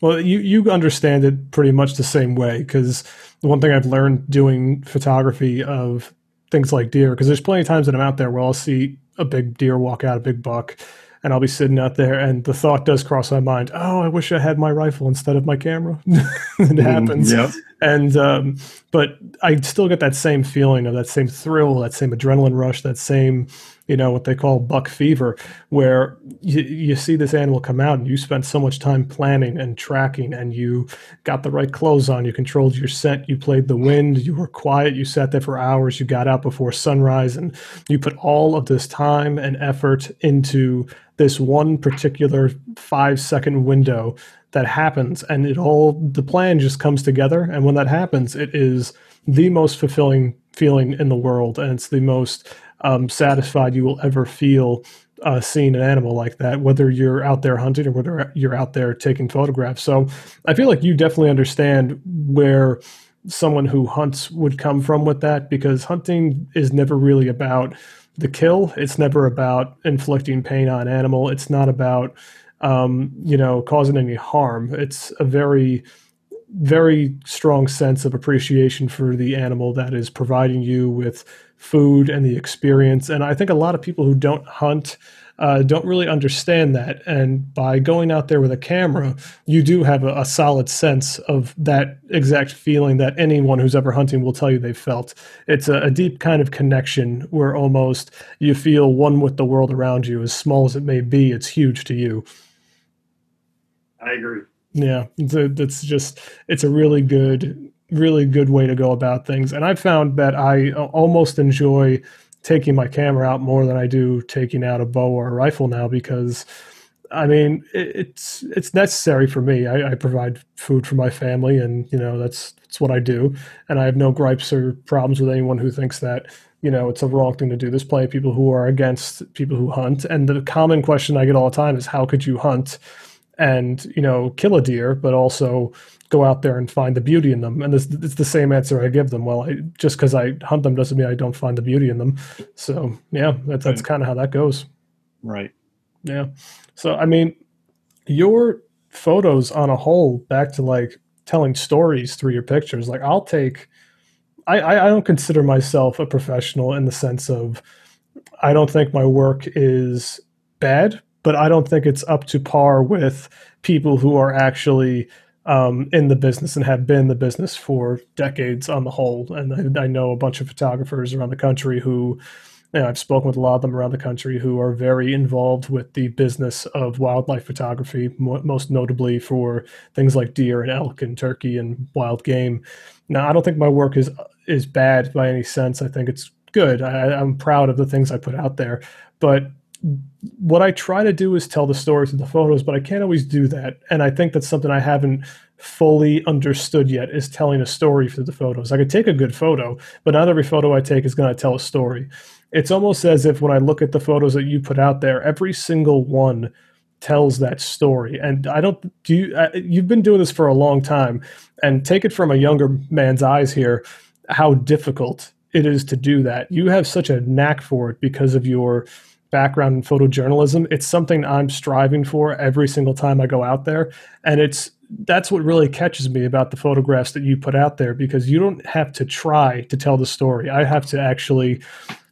Well, you, you understand it pretty much the same way because the one thing I've learned doing photography of things like deer, because there's plenty of times that I'm out there where I'll see a big deer walk out, a big buck, and I'll be sitting out there, and the thought does cross my mind. Oh, I wish I had my rifle instead of my camera. it mm, happens. Yep. And um, but I still get that same feeling of that same thrill, that same adrenaline rush, that same you know what they call buck fever where you, you see this animal come out and you spent so much time planning and tracking and you got the right clothes on you controlled your scent you played the wind you were quiet you sat there for hours you got out before sunrise and you put all of this time and effort into this one particular five second window that happens. And it all the plan just comes together and when that happens it is the most fulfilling feeling in the world and it's the most um, satisfied you will ever feel uh, seeing an animal like that, whether you're out there hunting or whether you're out there taking photographs. So I feel like you definitely understand where someone who hunts would come from with that because hunting is never really about the kill. It's never about inflicting pain on an animal. It's not about, um, you know, causing any harm. It's a very very strong sense of appreciation for the animal that is providing you with food and the experience. And I think a lot of people who don't hunt uh, don't really understand that. And by going out there with a camera, you do have a, a, solid sense of that exact feeling that anyone who's ever hunting will tell you they felt. It's a, a deep kind of connection where almost you feel one with the world around you, as small as it may be, it's huge to you. I agree. Yeah, it's just it's a really good really good way to go about things. And I've found that I almost enjoy taking my camera out more than I do taking out a bow or a rifle now because I mean it's it's necessary for me. I, I, provide food for my family, and you know that's that's what I do. And I have no gripes or problems with anyone who thinks that you know it's a wrong thing to do. There's plenty of people who are against people who hunt, and the common question I get all the time is how could you hunt? And you know kill a deer but also go out there and find the beauty in them. And it's, it's the same answer I give them. Well, I, just because I hunt them doesn't mean I don't find the beauty in them. So yeah, that's, that's kind of how that goes. Right. Yeah. So, I mean, your photos on a whole, back to like telling stories through your pictures, like I'll take, I, I, I don't consider myself a professional in the sense of, I don't think my work is bad, but I don't think it's up to par with people who are actually um, in the business and have been the business for decades on the whole. And I, I, know a bunch of photographers around the country who, you know, I've spoken with a lot of them around the country who are very involved with the business of wildlife photography, most notably for things like deer and elk and turkey and wild game. Now, I don't think my work is is bad by any sense. I think it's good. I, I'm proud of the things I put out there, but what I try to do is tell the stories in the photos, but I can't always do that. And I think that's something I haven't fully understood yet is telling a story through the photos. I could take a good photo, but not every photo I take is going to tell a story. It's almost as if when I look at the photos that you put out there, every single one tells that story. And I don't do you uh, you've been doing this for a long time and take it from a younger man's eyes here how difficult it is to do that. You have such a knack for it because of your background in photojournalism. It's something I'm striving for every single time I go out there and it's that's what really catches me about the photographs that you put out there because you don't have to try to tell the story. I have to actually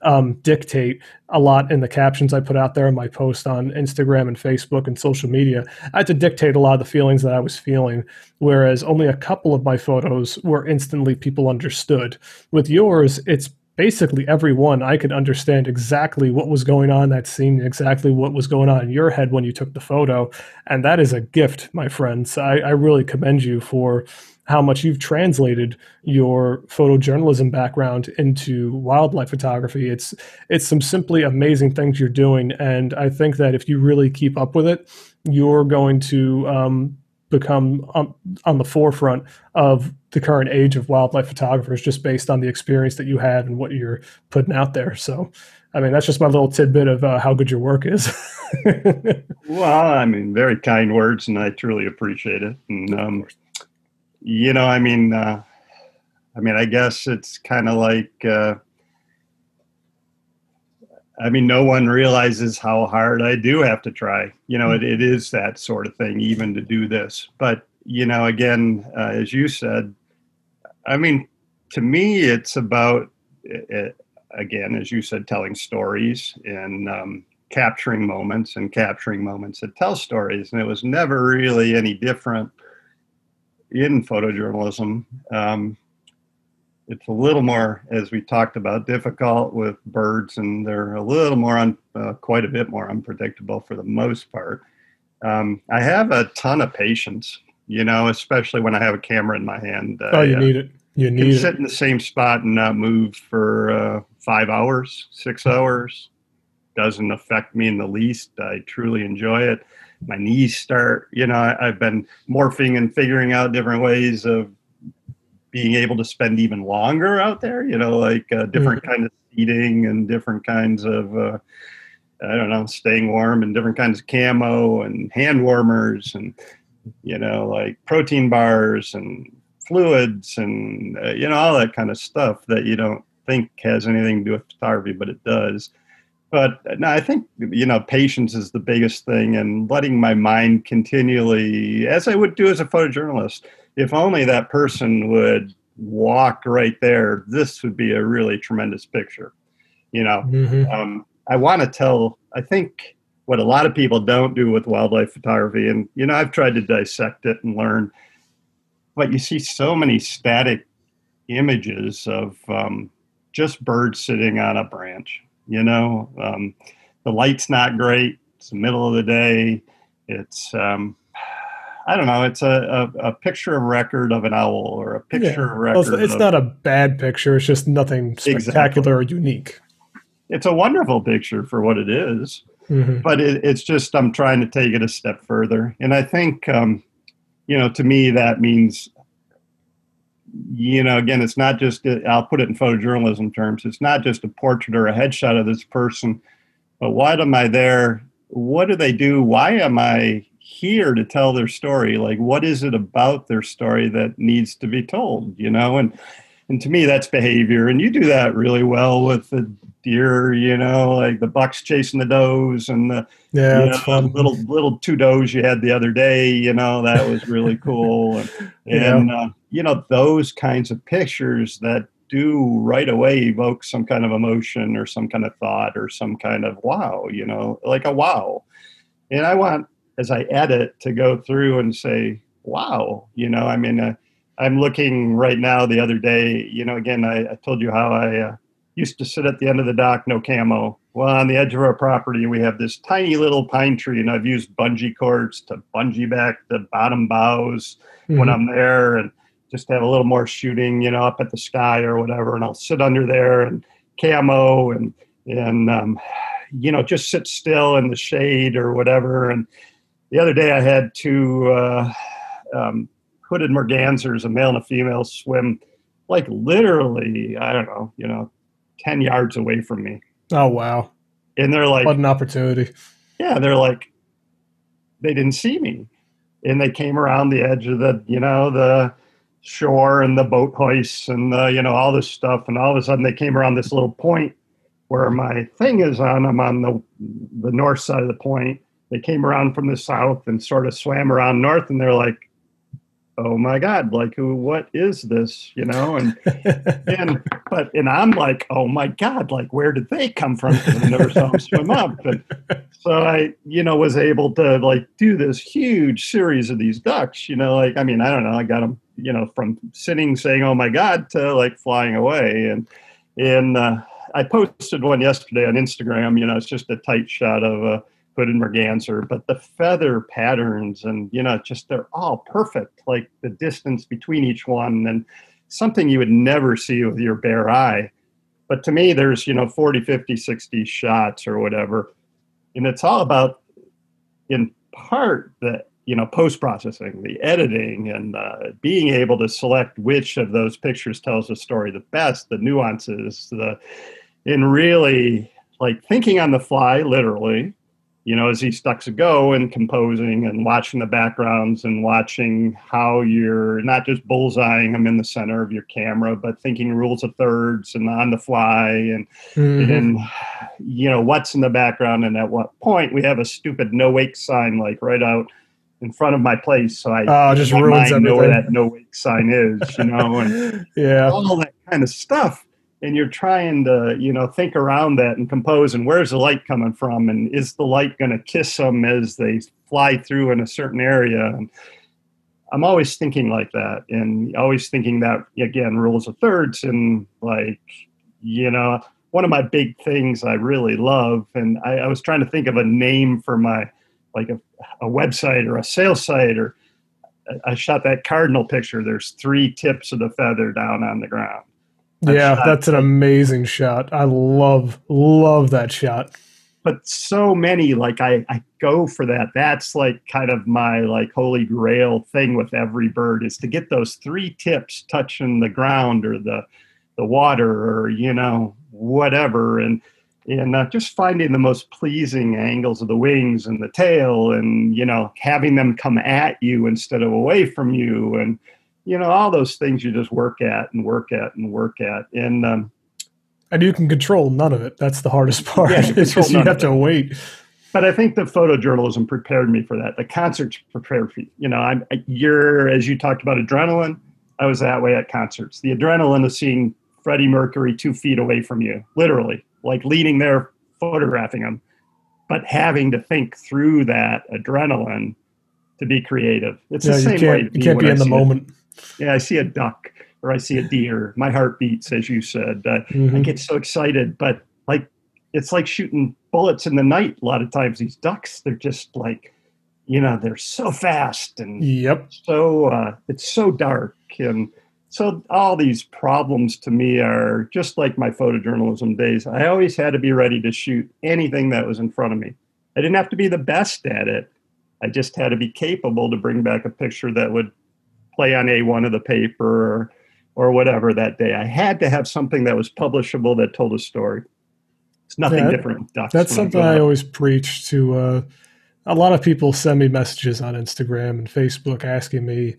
um, dictate a lot in the captions I put out there in my post on Instagram and Facebook and social media. I had to dictate a lot of the feelings that I was feeling, whereas only a couple of my photos were instantly people understood. With yours, it's basically every one I could understand exactly what was going on that scene, exactly what was going on in your head when you took the photo. And that is a gift, my friends. I, I really commend you for how much you've translated your photojournalism background into wildlife photography. It's it's some simply amazing things you're doing, and I think that if you really keep up with it, you're going to um, become on, on the forefront of the current age of wildlife photographers just based on the experience that you have and what you're putting out there. So, I mean, that's just my little tidbit of uh, how good your work is. well, I mean, very kind words, and I truly appreciate it. And, um, you know, I mean, uh, I mean, I guess it's kind of like, uh, I mean, no one realizes how hard I do have to try. You know, it, it is that sort of thing, even to do this. But, you know, again, uh, as you said, I mean, to me, it's about, uh, again, as you said, telling stories and um, capturing moments and capturing moments that tell stories. And it was never really any different in photojournalism. Um, it's a little more, as we talked about, difficult with birds, and they're a little more, un, uh, quite a bit more unpredictable for the most part. Um, I have a ton of patience, you know, especially when I have a camera in my hand. oh, you uh, need it. You need can sit in the same spot and not move for uh, five hours, six hours. Doesn't affect me in the least. I truly enjoy it. My knees start, you know, I've been morphing and figuring out different ways of being able to spend even longer out there, you know, like uh, different mm-hmm. kind of seating and different kinds of, uh, I don't know, staying warm and different kinds of camo and hand warmers and, you know, like protein bars and fluids and, uh, you know, all that kind of stuff that you don't think has anything to do with photography, but it does. But no, I think, you know, patience is the biggest thing and letting my mind continually, as I would do as a photojournalist, if only that person would walk right there, this would be a really tremendous picture. You know, mm-hmm. um, I want to tell, I think what a lot of people don't do with wildlife photography, and, you know, I've tried to dissect it and learn, but you see so many static images of um, just birds sitting on a branch, you know, um, the light's not great. It's the middle of the day. It's, um, I don't know. It's a, a, a picture of record of an owl or a picture yeah. record. Well, it's, of, not a bad picture. It's just nothing spectacular exactly. or unique. It's a wonderful picture for what it is, mm-hmm. but it, it's just I'm trying to take it a step further, and I think um, you know to me that means you know again it's not just I'll put it in photojournalism terms. It's not just a portrait or a headshot of this person, but why am I there? What do they do? Why am I here to tell their story like what is it about their story that needs to be told you know? And and to me that's behavior. And you do that really well with the deer you know like the bucks chasing the does and the yeah you know, little little two does you had the other day you know that was really cool. And, and yeah. uh, you know those kinds of pictures that do right away evoke some kind of emotion or some kind of thought or some kind of wow you know like a wow. And i want as I edit to go through and say, wow, you know, I mean, uh, I'm looking right now the other day, you know, again, I, I told you how I uh, used to sit at the end of the dock, no camo. Well, on the edge of our property, we have this tiny little pine tree, and I've used bungee cords to bungee back the bottom boughs mm-hmm. when I'm there and just have a little more shooting, you know, up at the sky or whatever. And I'll sit under there and camo and, and, um, you know, just sit still in the shade or whatever. And, the other day I had two uh, um, hooded mergansers, a male and a female, swim like literally, I don't know, you know, 10 yards away from me. Oh, wow. And they're like, what an opportunity. Yeah, they're like, they didn't see me, and they came around the edge of the you know the shore and the boat hoists and the you know all this stuff, and all of a sudden they came around this little point where my thing is on. I'm on the the north side of the point. They came around from the south and sort of swam around north, and they're like, oh my god like who what is this? You know and and but and i'm like oh my god like where did they come from? Because i never saw them swim up. And so i you know was able to like do this huge series of these ducks you know like i mean i don't know i got them you know from sitting saying oh my god to like flying away. And and uh, i posted one yesterday on instagram you know it's just a tight shot of a hooded merganser, but the feather patterns and you know just they're all perfect. Like the distance between each one and something you would never see with your bare eye. But to me, there's you know 40, 50, 60 shots or whatever, and it's all about in part the you know post processing, the editing, and uh, being able to select which of those pictures tells the story the best, the nuances, the and really like thinking on the fly, literally, you know, as he ducks a go and composing and watching the backgrounds and watching how you're not just bullseyeing them in the center of your camera, but thinking rules of thirds and on the fly and mm-hmm. and you know what's in the background and at what point. We have a stupid no wake sign like right out in front of my place, so I oh, just ruins know where that no wake sign is, you know, and yeah, all that kind of stuff and you're trying to you know think around that and compose and where's the light coming from and is the light going to kiss them as they fly through in a certain area and i'm always thinking like that and always thinking that again rules of thirds and like you know one of my big things i really love and i, I was trying to think of a name for my like a, a website or a sales site or I shot that cardinal picture. There's three tips of the feather down on the ground yeah, that's an amazing shot. I love love that shot. But so many like I I go for that. That's like kind of my like holy grail thing with every bird is to get those three tips touching the ground or the the water or you know whatever and and uh, just finding the most pleasing angles of the wings and the tail and you know having them come at you instead of away from you and you know all those things you just work at and work at and work at. And um, and you can control none of it. That's the hardest part yeah, it's just you have to wait. But i think the photojournalism prepared me for that. The concerts prepared for you you know i'm you're as you talked about adrenaline. I was that way at concerts. The adrenaline of seeing freddie mercury two feet away from you literally like leaning there photographing him. But having to think through that adrenaline to be creative. It's yeah, the same you can't, way you can't be in the moment it yeah, I see a duck or I see a deer, my heart beats, as you said. Uh, mm-hmm. I get so excited, but like it's like shooting bullets in the night. A lot of times, these ducks, they're just like, you know, they're so fast and yep, so uh, it's so dark and so all these problems to me are just like my photojournalism days. I always had to be ready to shoot anything that was in front of me. I didn't have to be the best at it. I just had to be capable to bring back a picture that would play on A1 of the paper or, or whatever that day. I had to have something that was publishable that told a story. It's nothing yeah, different. That's something I, I always preach to. Uh, a lot of people send me messages on Instagram and Facebook asking me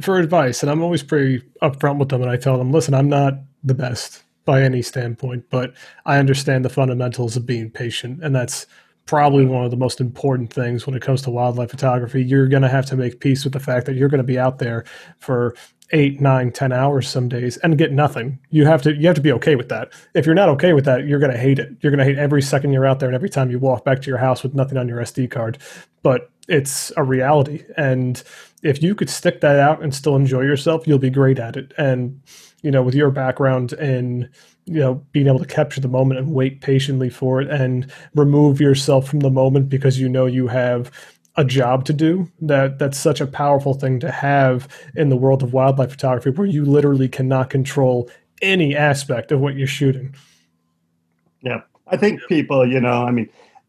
for advice, and I'm always pretty upfront with them. And I tell them, listen, I'm not the best by any standpoint, but I understand the fundamentals of being patient, and that's probably one of the most important things when it comes to wildlife photography. You're going to have to make peace with the fact that you're going to be out there for eight, nine, ten hours some days and get nothing. You have to you have to be okay with that. If you're not okay with that, you're going to hate it. You're going to hate every second you're out there and every time you walk back to your house with nothing on your SD card. But it's a reality, and if you could stick that out and still enjoy yourself, you'll be great at it. And you know, with your background in you know being able to capture the moment and wait patiently for it and remove yourself from the moment because you know you have a job to do. That that's such a powerful thing to have in the world of wildlife photography where you literally cannot control any aspect of what you're shooting. Yeah. I think people you know i mean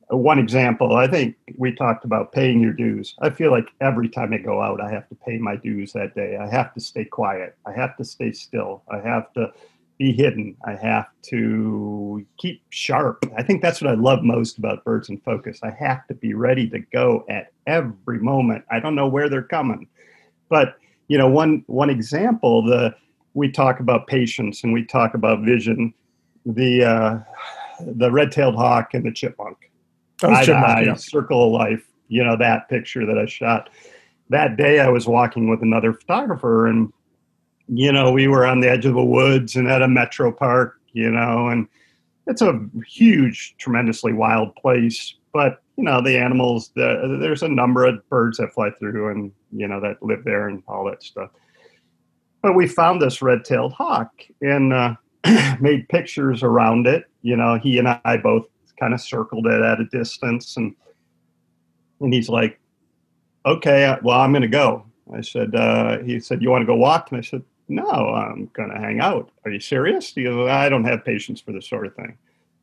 one example i think we talked about paying your dues. I feel like every time i go out i have to pay my dues that day. I have to stay quiet. I have to stay still. I have to be hidden. I have to keep sharp. I think that's what I love most about birds in focus. I have to be ready to go at every moment. I don't know where they're coming. But, you know, one one example, the we talk about patience and we talk about vision. The uh, the red-tailed hawk and the chipmunk. Oh, chipmunk, eye, yeah. circle of life. You know that picture that I shot. That day, I was walking with another photographer, and you know we were on the edge of the woods and at a metro park. You know, and it's a huge, tremendously wild place. But you know the animals. The, there's a number of birds that fly through, and you know that live there and all that stuff. But we found this red-tailed hawk and uh, made pictures around it. You know, he and I both kind of circled it at a distance, and and he's like, "Okay, well, I'm going to go." I said, uh, "He said, you want to go walk?" And I said, "No, I'm going to hang out." Are you serious? Goes, "I don't have patience for this sort of thing."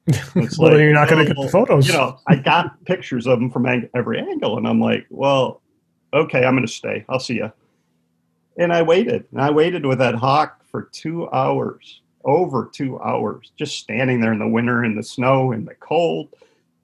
It's well, then you're not going to get the photos. You know, I got pictures of them from every angle, and I'm like, "Well, okay, I'm going to stay. I'll see you." And I waited, and I waited with that hawk for two hours, over two hours, just standing there in the winter, in the snow, in the cold.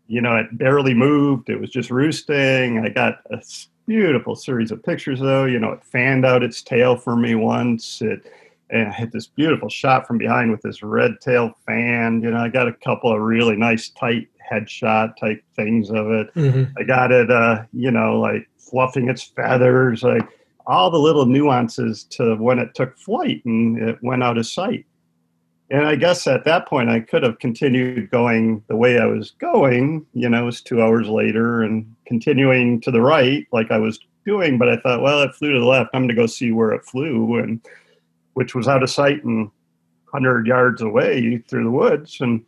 You know, it barely moved. It was just roosting. I got a beautiful series of pictures, though. You know, it fanned out its tail for me once. It and I had this beautiful shot from behind with this red tail fan. You know, I got a couple of really nice tight headshot type things of it. Mhm. I got it, uh, you know, like fluffing its feathers, like all the little nuances to when it took flight and it went out of sight. And I guess at that point, I could have continued going the way I was going, you know, it was two hours later and continuing to the right like I was doing. But I thought, well, it flew to the left. I'm going to go see where it flew, and which was out of sight and 100 yards away through the woods. And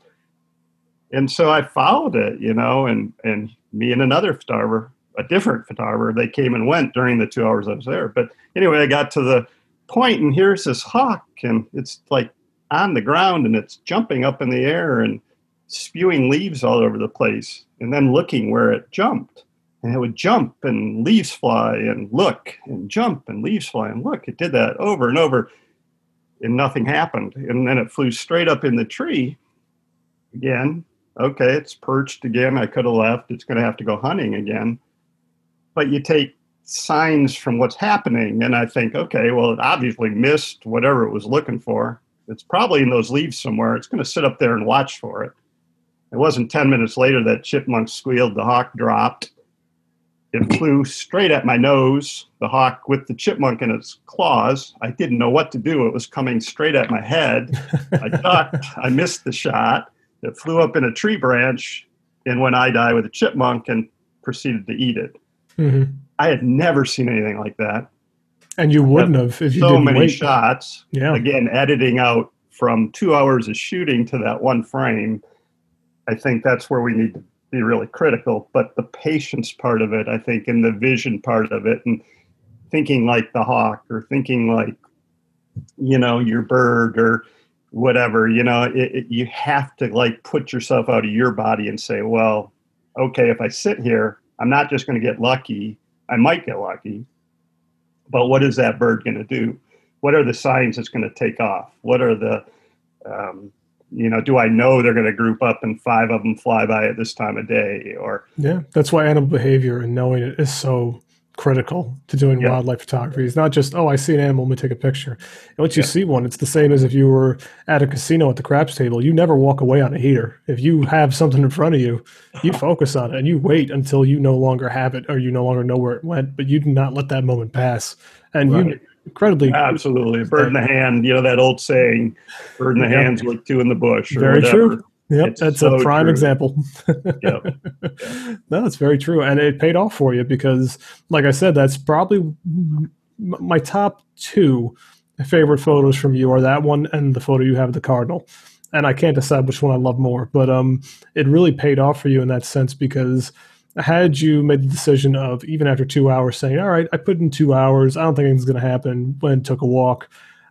and so I followed it, you know, and and me and another photographer, a different photographer, they came and went during the two hours I was there. But anyway, I got to the point, and here's this hawk, and it's like on the ground, and it's jumping up in the air and spewing leaves all over the place, and then looking where it jumped. And it would jump and leaves fly and look and jump and leaves fly and look. It did that over and over, and nothing happened. And then it flew straight up in the tree again okay, it's perched again. I could have left. It's going to have to go hunting again. But you take signs from what's happening, and I think, okay, well, it obviously missed whatever it was looking for. It's probably in those leaves somewhere. It's going to sit up there and watch for it. It wasn't 10 minutes later that chipmunk squealed, the hawk dropped. It flew straight at my nose, the hawk with the chipmunk in its claws. I didn't know what to do. It was coming straight at my head. I ducked, I missed the shot. It flew up in a tree branch and went eye to eye with a chipmunk and proceeded to eat it. Mhm. I had never seen anything like that. And you wouldn't have if you so didn't many wait. shots. Yeah. Again, editing out from two hours of shooting to that one frame. I think that's where we need to be really critical. But the patience part of it, I think, and the vision part of it, and thinking like the hawk or thinking like, you know, your bird or whatever, you know, it, it, you have to like put yourself out of your body and say, well, okay, if I sit here, I'm not just going to get lucky. I might get lucky, but what is that bird going to do? What are the signs it's going to take off? What are the, um, you know, do I know they're going to group up and five of them fly by at this time of day? Or Yeah, that's why animal behavior and knowing it is so critical to doing Yeah. wildlife photography. It's not just, oh, I see an animal, let me take a picture. And once you Yeah. see one, it's the same as if you were at a casino at the craps table. You never walk away on a heater. If you have something in front of you, you focus on it and you wait until you no longer have it or you no longer know where it went, but you do not let that moment pass. And you incredibly absolutely, a bird in the hand. You know that old saying, "Bird in the Yeah. hand's worth two in the bush." Very whatever. true. Yep, It's that's so a prime true. example. Yep. no, it's very true, and it paid off for you because, like I said, that's probably my top two favorite photos from you are that one and the photo you have of the cardinal. And I can't decide which one I love more, but um, it really paid off for you in that sense because had you made the decision of even after two hours saying, "All right, I put in two hours, I don't think anything's going to happen," when took a walk.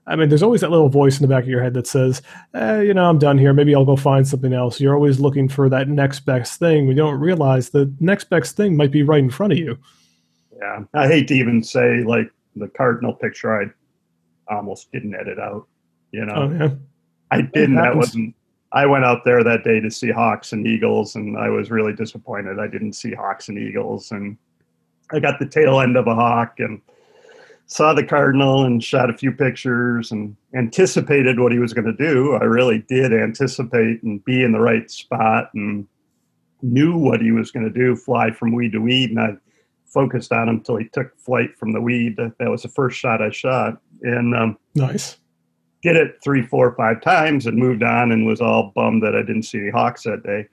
I mean, there's always that little voice in the back of your head that says, eh, you know, I'm done here. Maybe I'll go find something else. You're always looking for that next best thing. We don't realize the next best thing might be right in front of you. Yeah, I hate to even say like the cardinal picture. I almost didn't edit out. You know, Oh, yeah. I didn't. That wasn't. I went out there that day to see Hawks and Eagles, and I was really disappointed. I didn't see Hawks and Eagles, and I got the tail end of a hawk and saw the cardinal and shot a few pictures and anticipated what he was going to do. I really did anticipate and be in the right spot and knew what he was going to do, fly from weed to weed, and I focused on him until he took flight from the weed. That was the first shot I shot, and um, nice did it three, four, five times and moved on and was all bummed that I didn't see any hawks that day,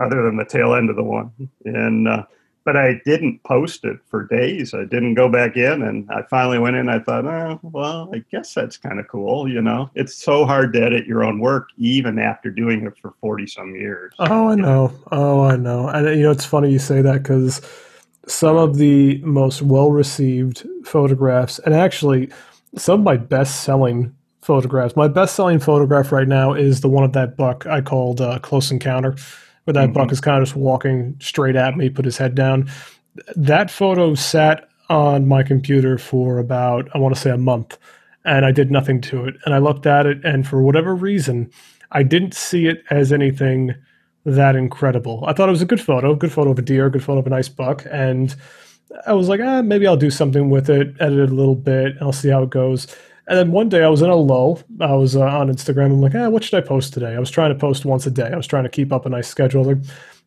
other than the tail end of the one. And uh, but I didn't post it for days. I didn't go back in, and I finally went in. I thought, oh, well, I guess that's kind of cool. You know, it's so hard to edit your own work, even after doing it for forty some years. Oh, I know. Oh, I know. And you know, it's funny you say that because some of the most well received photographs, and actually some of my best selling photographs. My best selling photograph right now is the one of that buck I called uh, Close Encounter, where that mm-hmm. buck is kind of just walking straight at me, put his head down. That photo sat on my computer for about, I want to say, a month, and I did nothing to it. And I looked at it, and for whatever reason, I didn't see it as anything that incredible. I thought it was a good photo, good photo of a deer, good photo of a nice buck, and I was like, ah, maybe I'll do something with it, edit it a little bit, and I'll see how it goes. And then one day I was in a lull. I was uh, on Instagram. I'm like, eh, what should I post today? I was trying to post once a day. I was trying to keep up a nice schedule. Like,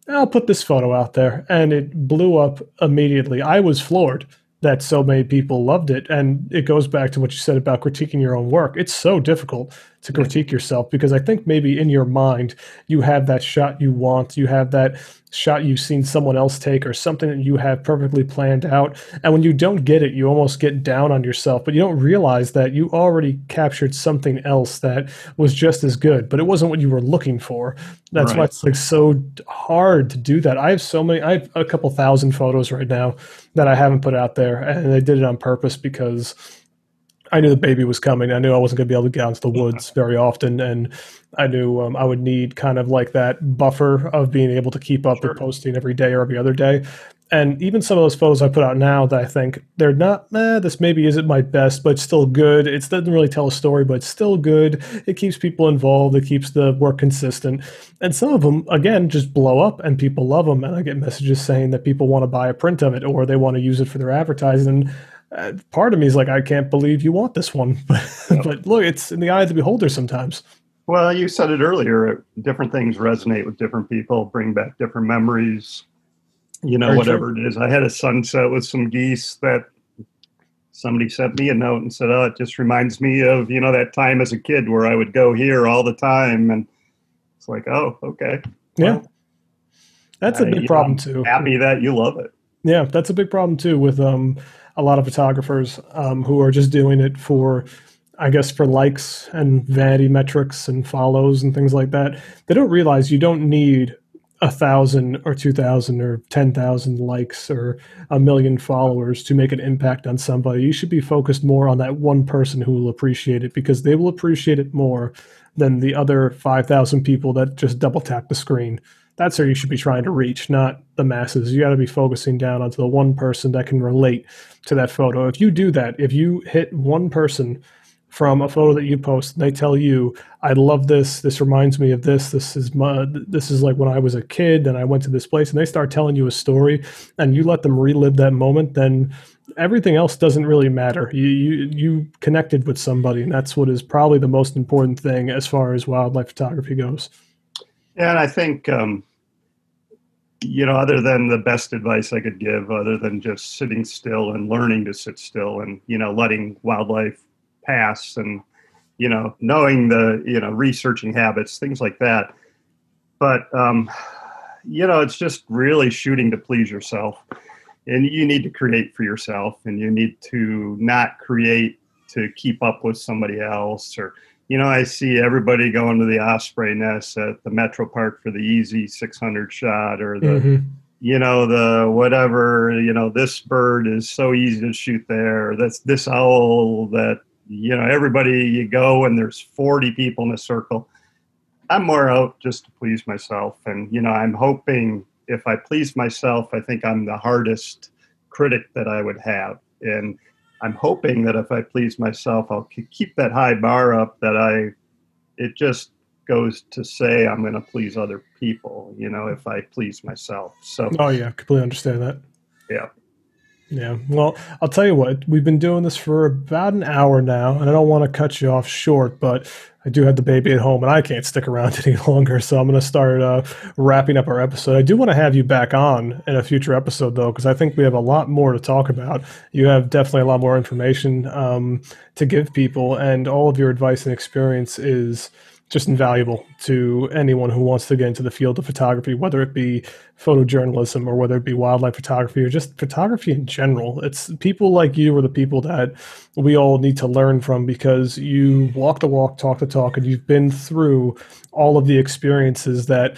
I'll put this photo out there. And it blew up immediately. I was floored that so many people loved it. And it goes back to what you said about critiquing your own work. It's so difficult to critique yourself because I think maybe in your mind you have that shot you want, you have that shot you've seen someone else take or something that you have perfectly planned out. And when you don't get it, you almost get down on yourself, but you don't realize that you already captured something else that was just as good, but it wasn't what you were looking for. That's right. why it's like so hard to do that. I have so many, I have a couple thousand photos right now that I haven't put out there and I did it on purpose because I knew the baby was coming. I knew I wasn't going to be able to get out into the woods very often, and I knew um, I would need kind of like that buffer of being able to keep up sure. with posting every day or every other day. And even some of those photos I put out now that I think they're not, eh, this maybe isn't my best, but it's still good. It doesn't really tell a story, but it's still good. It keeps people involved. It keeps the work consistent. And some of them, again, just blow up and people love them. And I get messages saying that people want to buy a print of it or they want to use it for their advertising uh, part of me is like, I can't believe you want this one. But, look, it's in the eye of the beholder sometimes. Well, you said it earlier. Different things resonate with different people, bring back different memories. You know, Very whatever true. it is. I had a sunset with some geese that somebody sent me a note and said, "Oh, it just reminds me of you know that time as a kid where I would go here all the time." And it's like, oh, okay, yeah, that's a big problem know, too. Happy that you love it. Yeah, that's a big problem too with um a lot of photographers um, who are just doing it for I guess for likes and vanity metrics and follows and things like that. They don't realize you don't need a thousand or two thousand or ten thousand likes or a million followers to make an impact on somebody. You should be focused more on that one person who will appreciate it because they will appreciate it more than the other five thousand people that just double tap the screen that's where you should be trying to reach, not the masses. You got to be focusing down onto the one person that can relate to that photo. If you do that, if you hit one person from a photo that you post and they tell you, "I love this. This reminds me of this. This is my this is like when I was a kid and I went to this place," and they start telling you a story, and you let them relive that moment, then everything else doesn't really matter. You you you connected with somebody, and that's what is probably the most important thing as far as wildlife photography goes. Yeah, and I think um, you know, other than the best advice I could give, other than just sitting still and learning to sit still and, you know, letting wildlife pass and, you know, knowing the, you know, researching habits, things like that. But, um, you know, it's just really shooting to please yourself. And you need to create for yourself and you need to not create to keep up with somebody else or, you know, I see everybody going to the osprey nest at the Metro Park for the easy 600 shot or the, mm-hmm. you know, the whatever, you know, this bird is so easy to shoot there. That's this owl that, you know, everybody you go and there's 40 people in a circle. I'm more out just to please myself. And, you know, I'm hoping if I please myself, I think I'm the hardest critic that I would have. And, I'm hoping that if I please myself, I'll keep that high bar up that I it just goes to say I'm going to please other people, you know, if I please myself. So, oh, yeah, completely understand that. Yeah. Yeah. Well, I'll tell you what, we've been doing this for about an hour now, and I don't want to cut you off short, but I do have the baby at home and I can't stick around any longer. So I'm going to start uh, wrapping up our episode. I do want to have you back on in a future episode, though, because I think we have a lot more to talk about. You have definitely a lot more information um, to give people, and all of your advice and experience is just invaluable to anyone who wants to get into the field of photography, whether it be photojournalism or whether it be wildlife photography or just photography in general. It's people like you are the people that we all need to learn from because you walk the walk, talk the talk, and you've been through all of the experiences that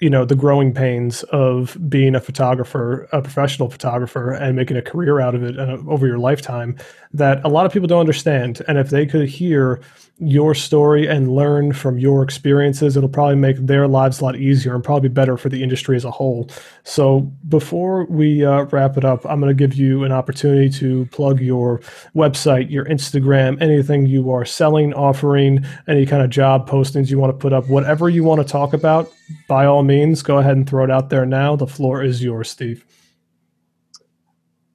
you know the growing pains of being a photographer a professional photographer and making a career out of it uh, over your lifetime that a lot of people don't understand and if they could hear your story and learn from your experiences it'll probably make their lives a lot easier and probably better for the industry as a whole so before we uh, wrap it up i'm going to give you an opportunity to plug your website your instagram anything you are selling offering any kind of job postings you want to put up whatever you want to talk about by all means, go ahead and throw it out there now. The floor is yours, Steve.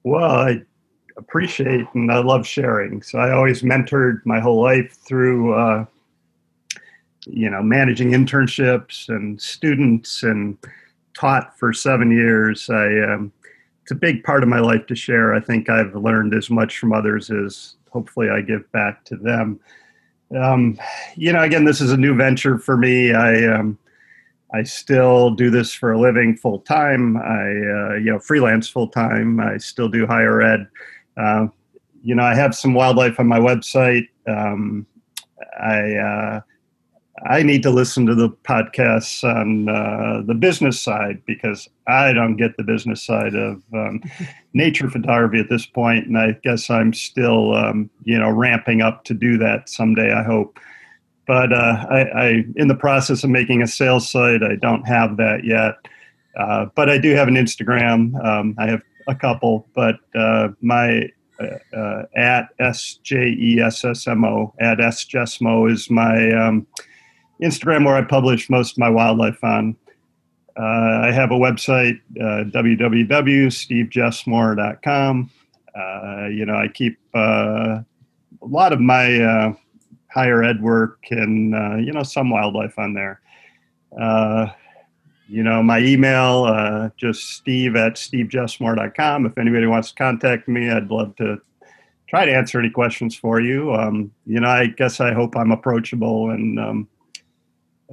Well, I appreciate and I love sharing. So I always mentored my whole life through, uh, you know, managing internships and students and taught for seven years. I um, it's a big part of my life to share. I think I've learned as much from others as hopefully I give back to them. Um, you know, again, this is a new venture for me. I um, I still do this for a living full time. I uh, you know freelance full time. I still do higher ed. Uh, you know I have some wildlife on my website. Um, I uh, I need to listen to the podcasts on uh, the business side because I don't get the business side of um, nature photography at this point, and I guess I'm still um, you know ramping up to do that someday. I hope but uh, I, I, in the process of making a sales site. I don't have that yet, uh, but I do have an Instagram. Um, I have a couple, but uh, my uh, uh, at s j e s s m o at s jessmo is my um, Instagram where I publish most of my wildlife on. Uh, I have a website, uh, www.stevejessmore.com. you know, I keep a lot of my higher ed work and uh, you know some wildlife on there. Uh, you know my email uh, just steve at stevejessmore.com. If anybody wants to contact me, I'd love to try to answer any questions for you. Um, you know, I guess I hope I'm approachable and um,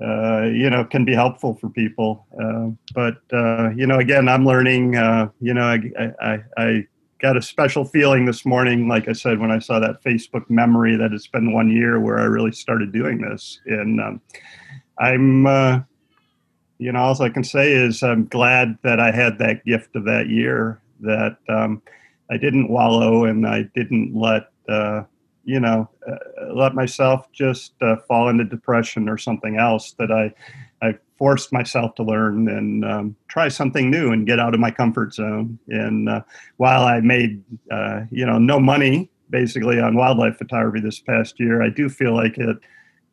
uh, you know can be helpful for people. Uh, but uh, you know, again, I'm learning. you know, I, I, I got a special feeling this morning, like I said, when I saw that Facebook memory that it's been one year where I really started doing this. And um, I'm, uh, you know, all I can say is I'm glad that I had that gift of that year, that um, I didn't wallow and I didn't let, uh, you know, uh, let myself just uh, fall into depression or something else that I, I forced myself to learn and um, try something new and get out of my comfort zone. And uh, while I made, uh, you know, no money basically on wildlife photography this past year, I do feel like it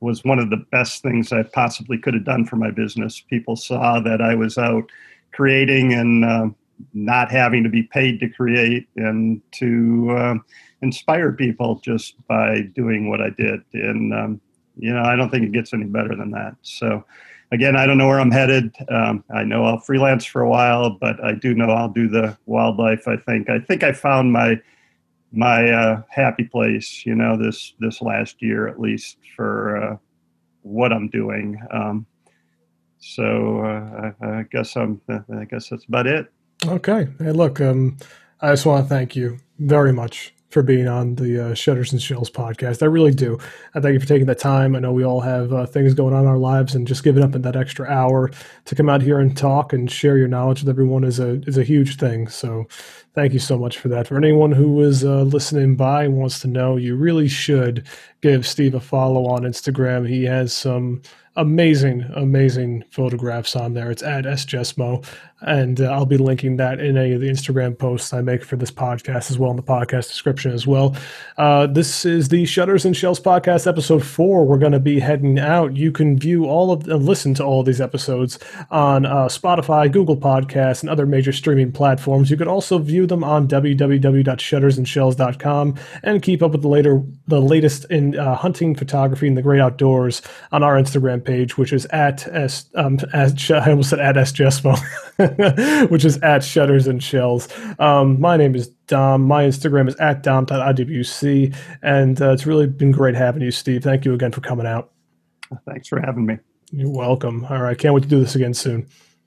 was one of the best things I possibly could have done for my business. People saw that I was out creating and uh, not having to be paid to create and to uh, inspire people just by doing what I did. And, um, you know, I don't think it gets any better than that. So, again, I don't know where I'm headed. Um, I know I'll freelance for a while, but I do know I'll do the wildlife. I think. I think I found my my uh, happy place. You know, this this last year at least for uh, what I'm doing. Um, so uh, I, I, guess I'm. I guess that's about it. Okay. Hey, look. Um, I just want to thank you very much for being on the uh, Shutters and Shells podcast. I really do. I thank you for taking the time. I know we all have uh, things going on in our lives, and just giving up in that extra hour to come out here and talk and share your knowledge with everyone is a is a huge thing. So, thank you so much for that. For anyone who is uh, listening by and wants to know, you really should give Steve a follow on Instagram. He has some amazing, amazing photographs on there. It's at sjessmo, and uh, I'll be linking that in any of the Instagram posts I make for this podcast as well in the podcast description as well. Uh, this is the Shutters and Shells podcast, episode four. We're going to be heading out. You can view all of, uh, listen to all these episodes on uh, Spotify, Google Podcasts, and other major streaming platforms. You could also view them on www.shuttersandshells.com and keep up with the later, the latest in uh, hunting, photography, and the great outdoors on our Instagram page, which is at s um, at I almost said at sjessmo, which is at shutters and shells. Um, my name is Dom. My Instagram is at dom.iwc, and uh, it's really been great having you, Steve. Thank you again for coming out. Thanks for having me. You're welcome. All right, can't wait to do this again soon.